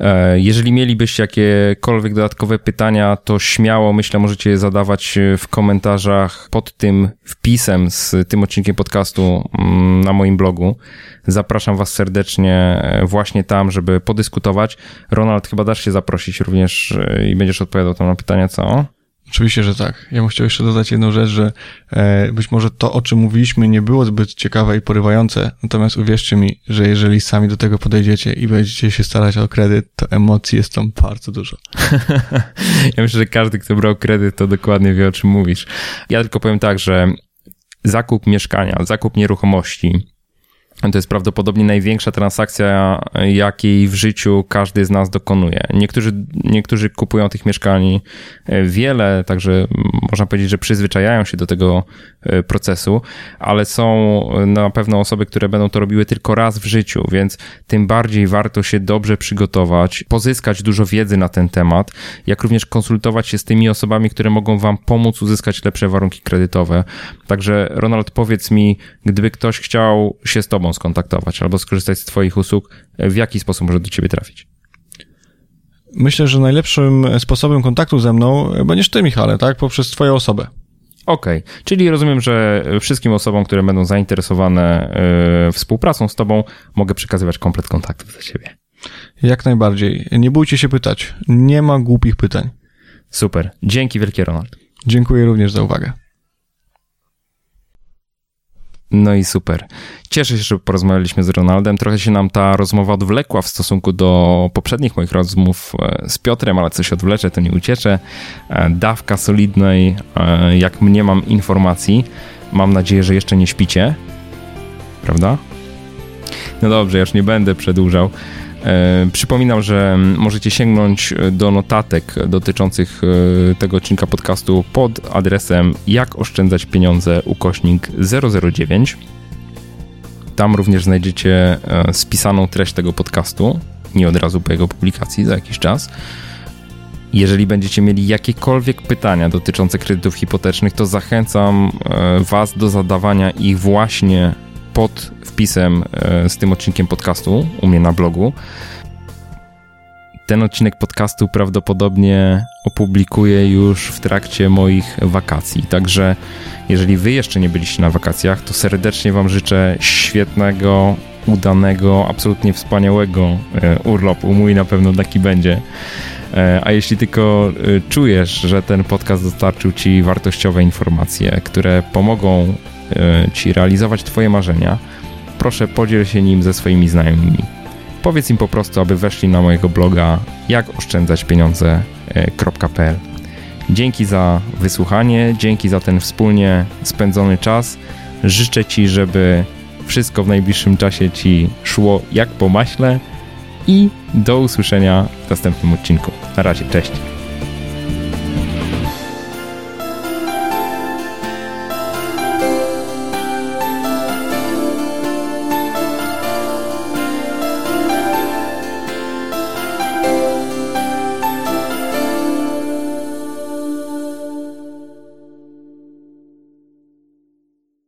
E, jeżeli mielibyście jakiekolwiek dodatkowe pytania, to śmiało myślę możecie je zadawać w komentarzach pod tym wpisem z tym odcinkiem podcastu mm, na moim blogu. Zapraszam Was serdecznie e, właśnie tam, żeby podyskutować. Ronald, chyba dasz się zaprosić również e, i będziesz odpowiadał tam na pytania, co? Oczywiście, że tak. Ja bym chciał jeszcze dodać jedną rzecz, że e, być może to, o czym mówiliśmy, nie było zbyt ciekawe i porywające, natomiast uwierzcie mi, że jeżeli sami do tego podejdziecie i będziecie się starać o kredyt, to emocji jest tam bardzo dużo. ja myślę, że każdy, kto brał kredyt, to dokładnie wie, o czym mówisz. Ja tylko powiem tak, że zakup mieszkania, zakup nieruchomości, to jest prawdopodobnie największa transakcja, jakiej w życiu każdy z nas dokonuje. Niektórzy, niektórzy kupują tych mieszkań e, wiele, także można powiedzieć, że przyzwyczajają się do tego procesu, ale są na pewno osoby, które będą to robiły tylko raz w życiu, więc tym bardziej warto się dobrze przygotować, pozyskać dużo wiedzy na ten temat, jak również konsultować się z tymi osobami, które mogą Wam pomóc uzyskać lepsze warunki kredytowe. Także, Ronald, powiedz mi, gdyby ktoś chciał się z Tobą skontaktować albo skorzystać z Twoich usług, w jaki sposób może do Ciebie trafić? Myślę, że najlepszym sposobem kontaktu ze mną będziesz ty, Michale, tak? Poprzez twoją osobę. Okej, okay. czyli rozumiem, że wszystkim osobom, które będą zainteresowane yy, współpracą z tobą, mogę przekazywać komplet kontaktów do ciebie. Jak najbardziej. Nie bójcie się pytać. Nie ma głupich pytań. Super. Dzięki wielkie, Ronald. Dziękuję również za uwagę. No i super. Cieszę się, że porozmawialiśmy z Ronaldem. Trochę się nam ta rozmowa odwlekła w stosunku do poprzednich moich rozmów e, z Piotrem, ale coś odwlecze, to nie uciecze. E, dawka solidnej, e, jak mnie mam informacji. Mam nadzieję, że jeszcze nie śpicie. Prawda? No dobrze, już nie będę przedłużał. E, przypominam, że możecie sięgnąć do notatek dotyczących e, tego odcinka podcastu pod adresem jak oszczędzać pieniądze ukośnik 009. Tam również znajdziecie e, spisaną treść tego podcastu, nie od razu po jego publikacji, za jakiś czas. Jeżeli będziecie mieli jakiekolwiek pytania dotyczące kredytów hipotecznych, to zachęcam Was do zadawania ich właśnie pod wpisem e, z tym odcinkiem podcastu u mnie na blogu. Ten odcinek podcastu prawdopodobnie opublikuję już w trakcie moich wakacji. Także jeżeli wy jeszcze nie byliście na wakacjach, to serdecznie wam życzę świetnego, udanego, absolutnie wspaniałego e, urlopu. Mój na pewno taki będzie. E, a jeśli tylko czujesz, że ten podcast dostarczył ci wartościowe informacje, które pomogą ci realizować twoje marzenia, proszę podziel się nim ze swoimi znajomymi. Powiedz im po prostu, aby weszli na mojego bloga jakoszczędzaćpieniądze.pl Dzięki za wysłuchanie, dzięki za ten wspólnie spędzony czas. Życzę Ci, żeby wszystko w najbliższym czasie Ci szło jak po maśle i do usłyszenia w następnym odcinku. Na razie, cześć.